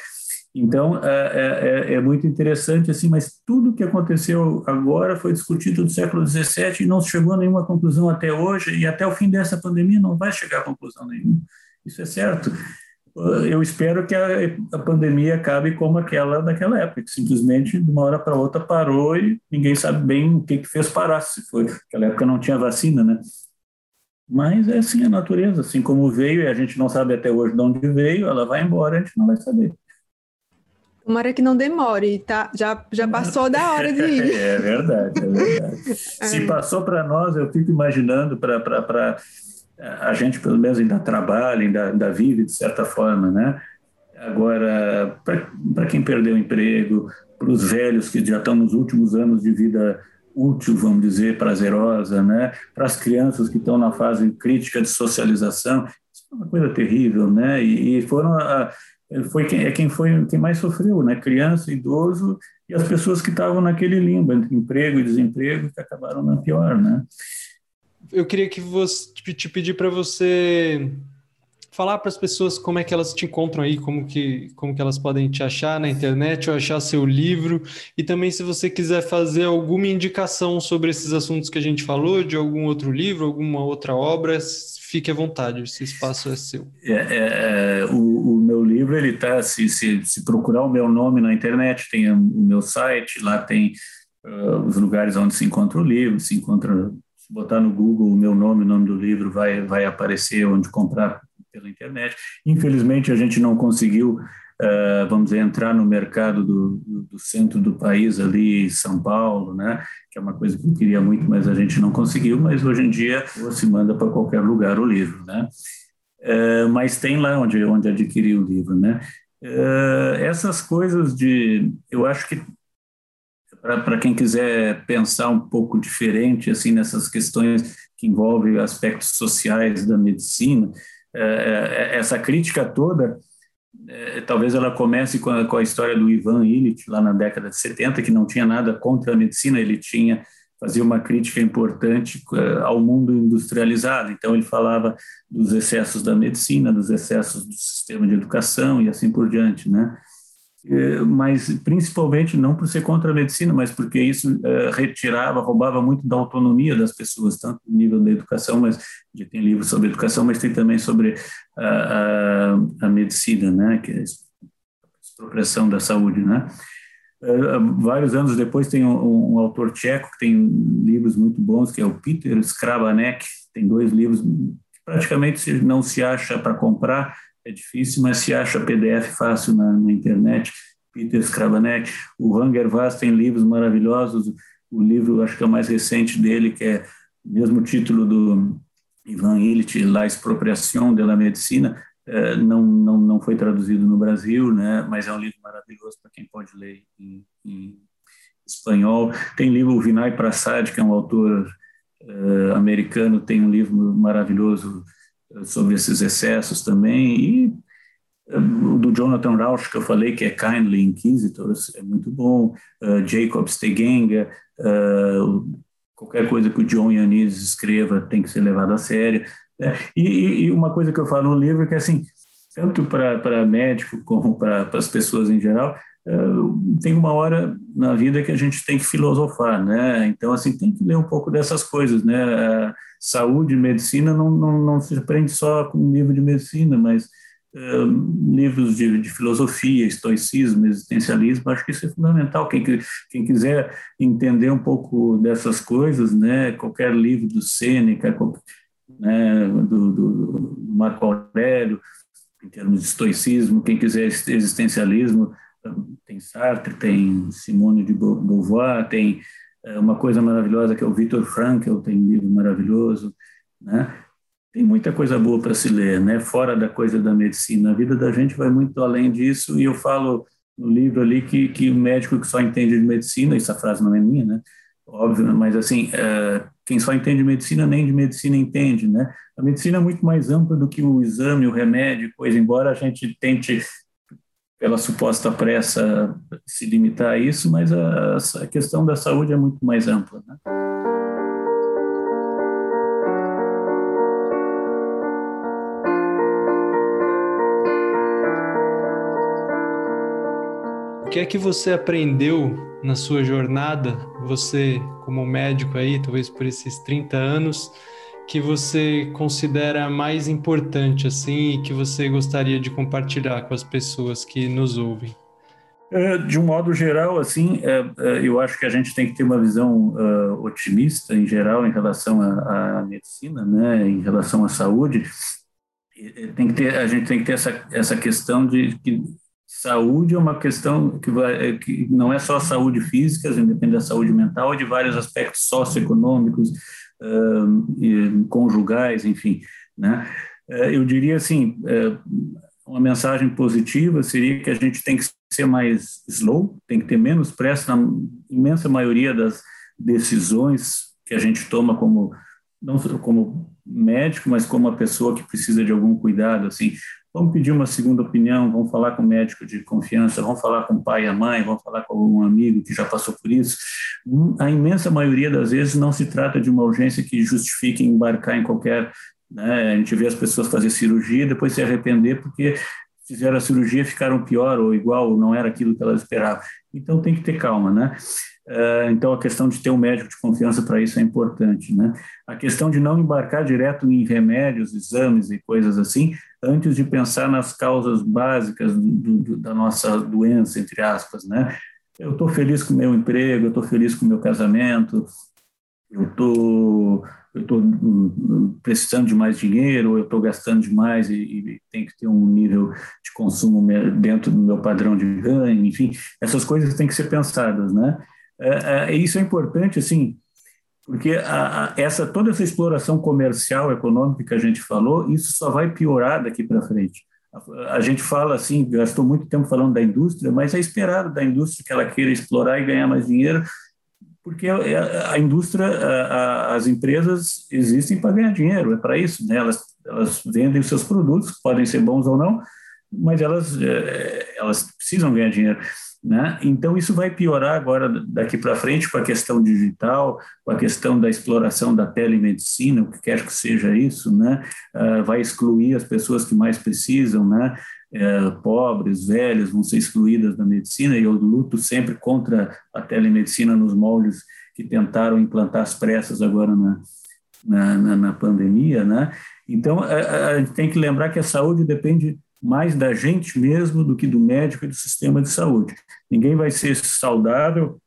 Speaker 1: Então, é, é, é, muito interessante, assim, mas tudo que aconteceu agora foi discutido no século XVII e não chegou a nenhuma conclusão até hoje, e até o fim dessa pandemia não vai chegar a conclusão nenhuma. Isso é certo. Eu espero que a, pandemia acabe como aquela daquela época, que simplesmente de uma hora para outra parou e ninguém sabe bem o que, que fez parar. Se foi, naquela época não tinha vacina, né? Mas é assim a natureza, assim como veio, e a gente não sabe até hoje de onde veio, ela vai embora, a gente não vai saber.
Speaker 3: Tomara que não demore, tá? Já, já passou da hora de ir. *laughs*
Speaker 1: é verdade, é verdade. *laughs* É. Se passou para nós, eu fico imaginando para a gente, pelo menos, ainda trabalha, ainda, ainda vive de certa forma, né? Agora, para quem perdeu o emprego, para os velhos que já estão nos últimos anos de vida útil, vamos dizer, prazerosa, né? Para as crianças que estão na fase crítica de socialização, isso é uma coisa terrível, né? E, e foram a, foi quem, é quem foi quem mais sofreu, né? Criança, idoso e as pessoas que estavam naquele limbo entre emprego e desemprego que acabaram na pior, né?
Speaker 2: Eu queria que você te pedir para você falar para as pessoas como é que elas te encontram aí, como que, como que elas podem te achar na internet ou achar seu livro, e também se você quiser fazer alguma indicação sobre esses assuntos que a gente falou, de algum outro livro, alguma outra obra, fique à vontade, esse espaço é seu.
Speaker 1: É, é, é o, o, meu livro, ele está, se, se, se, procurar o meu nome na internet, tem o meu site, lá tem uh, os lugares onde se encontra o livro, se encontra, botar no Google o meu nome, o nome do livro, vai, vai aparecer onde comprar pela internet. Infelizmente, a gente não conseguiu, uh, vamos dizer, entrar no mercado do, do, centro do país, ali, São Paulo, né? que é uma coisa que eu queria muito, mas a gente não conseguiu. Mas hoje em dia, se manda para qualquer lugar o livro. Né? Uh, mas tem lá onde, onde adquirir o livro. Né? Uh, essas coisas de. Eu acho que para quem quiser pensar um pouco diferente assim nessas questões que envolvem aspectos sociais da medicina, é, é, essa crítica toda, é, talvez ela comece com a, com a, história do Ivan Illich, lá na década de 70, que não tinha nada contra a medicina, ele tinha fazia uma crítica importante ao mundo industrializado. Então ele falava dos excessos da medicina, dos excessos do sistema de educação e assim por diante, né? É, mas principalmente não por ser contra a medicina, mas porque isso é, retirava, roubava muito da autonomia das pessoas, tanto no nível da educação, mas já tem livros sobre educação, mas tem também sobre a, a, a medicina, né, que é a expropriação da saúde, né. É, vários anos depois tem um, um, autor tcheco que tem livros muito bons, que é o Peter Skrabanek, tem dois livros que praticamente não se acha para comprar, é difícil, mas se acha PDF fácil na, na internet. Peter Skrabanek, o Ranger Vaz tem livros maravilhosos. O livro, acho que é o mais recente dele, que é o mesmo título do Ivan Illich, La Expropriação de la Medicina, é, não, não, não foi traduzido no Brasil, né, mas é um livro maravilhoso para quem pode ler em, em, espanhol. Tem livro o Vinay Prasad, que é um autor uh, americano, tem um livro maravilhoso sobre esses excessos também, e eh, o do Jonathan Rauch, que eu falei, que é Kindly Inquisitors, é muito bom, uh, Jacob Stegenga, uh, qualquer coisa que o John Yanis escreva tem que ser levado a sério. Né? E, e, uma coisa que eu falo no livro é que, assim, tanto para médico como para as pessoas em geral, uh, tem uma hora na vida que a gente tem que filosofar, né? Então, assim, tem que ler um pouco dessas coisas, né? Uh, saúde, medicina não, não, não se aprende só com um livro de medicina, mas uh, livros de, de, filosofia, estoicismo, existencialismo, acho que isso é fundamental. Quem, quem quiser entender um pouco dessas coisas, né? Qualquer livro do Sêneca, né? do, do Marco Aurélio, em termos de estoicismo, quem quiser existencialismo, tem Sartre, tem Simone de Beauvoir, tem é, uma coisa maravilhosa que é o Viktor Frankl, tem um livro maravilhoso, né? Tem muita coisa boa para se ler, né? Fora da coisa da medicina, a vida da gente vai muito além disso e eu falo no livro ali que, que o médico que só entende de medicina, essa frase não é minha, né? Óbvio, mas assim, é, quem só entende de medicina nem de medicina entende, né? A medicina é muito mais ampla do que o exame, o remédio, coisa, embora a gente tente pela suposta pressa se limitar a isso, mas a, a questão da saúde é muito mais ampla, né?
Speaker 2: que é que você aprendeu na sua jornada, você como médico aí, talvez por esses 30 anos, que você considera mais importante assim e que você gostaria de compartilhar com as pessoas que nos ouvem?
Speaker 1: É, de um modo geral, assim, é, é, eu acho que a gente tem que ter uma visão otimista em geral em relação à, medicina, né, em relação à saúde. Tem que ter, a gente tem que ter essa, essa questão de que saúde é uma questão que, vai, é, que não é só saúde física, independe da saúde mental, é de vários aspectos socioeconômicos, uh, conjugais, enfim. Né? Uh, eu diria assim, uh, uma mensagem positiva seria que a gente tem que ser mais slow, tem que ter menos pressa na imensa maioria das decisões que a gente toma como não como médico, mas como uma pessoa que precisa de algum cuidado, assim, Vamos pedir uma segunda opinião, vamos falar com o médico de confiança, vamos falar com o pai e a mãe, vamos falar com algum amigo que já passou por isso. Hum, a imensa maioria das vezes não se trata de uma urgência que justifique embarcar em qualquer. Né? A gente vê as pessoas fazer cirurgia e depois se arrepender porque fizeram a cirurgia ficaram pior ou igual, ou não era aquilo que elas esperavam. Então tem que ter calma, né? Eh, então, a questão de ter um médico de confiança para isso é importante. Né? A questão de não embarcar direto em remédios, exames e coisas assim, antes de pensar nas causas básicas do, do, da nossa doença, entre aspas. Né? Eu estou feliz com o meu emprego, eu estou feliz com o meu casamento, eu estou eu estou hum, precisando de mais dinheiro, eu estou gastando demais e, e tem que ter um nível de consumo dentro do meu padrão de ganho, enfim, essas coisas têm que ser pensadas, né? É, é, isso é importante, assim, porque a, a, essa toda essa exploração comercial, econômica que a gente falou, isso só vai piorar daqui para frente. A, a, gente fala assim, gastou muito tempo falando da indústria, mas é esperado da indústria que ela queira explorar e ganhar mais dinheiro, porque a, é, a indústria, as empresas existem para ganhar dinheiro, é para isso, né? Elas, elas vendem seus produtos, podem ser bons ou não, mas elas, é, elas precisam ganhar dinheiro. Né? Então, isso vai piorar agora daqui para frente com a questão digital, com a questão da exploração da telemedicina, o que quer que seja isso, né? Uh, vai excluir as pessoas que mais precisam, né? Uh, pobres, velhos, vão ser excluídas da medicina, e eu luto sempre contra a telemedicina nos moldes que tentaram implantar as pressas agora na, na, na, na pandemia, né? Então, a, a gente tem que lembrar que a saúde depende mais da gente mesmo do que do médico e do sistema de saúde. Ninguém vai ser saudável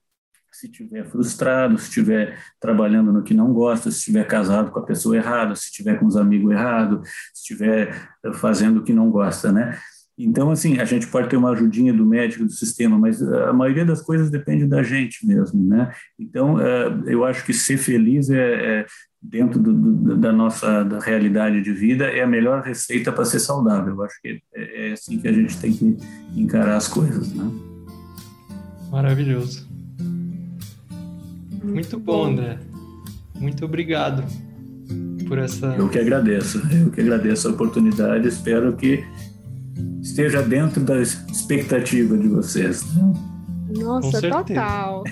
Speaker 1: se estiver frustrado, se estiver trabalhando no que não gosta, se estiver casado com a pessoa errada, se estiver com os amigos errados, se estiver fazendo o que não gosta, né? Então, assim, a gente pode ter uma ajudinha do médico, do sistema, mas a maioria das coisas depende da gente mesmo, né? Então, eh, eu acho que ser feliz é, é dentro do, do, da nossa da realidade de vida é a melhor receita para ser saudável. Eu acho que é, é, assim que a gente tem que encarar as coisas, né?
Speaker 2: Maravilhoso. Muito bom, André. Muito obrigado por essa.
Speaker 1: Eu que agradeço. Eu que agradeço a oportunidade. Espero que esteja dentro da expectativa de vocês.
Speaker 3: Nossa, total.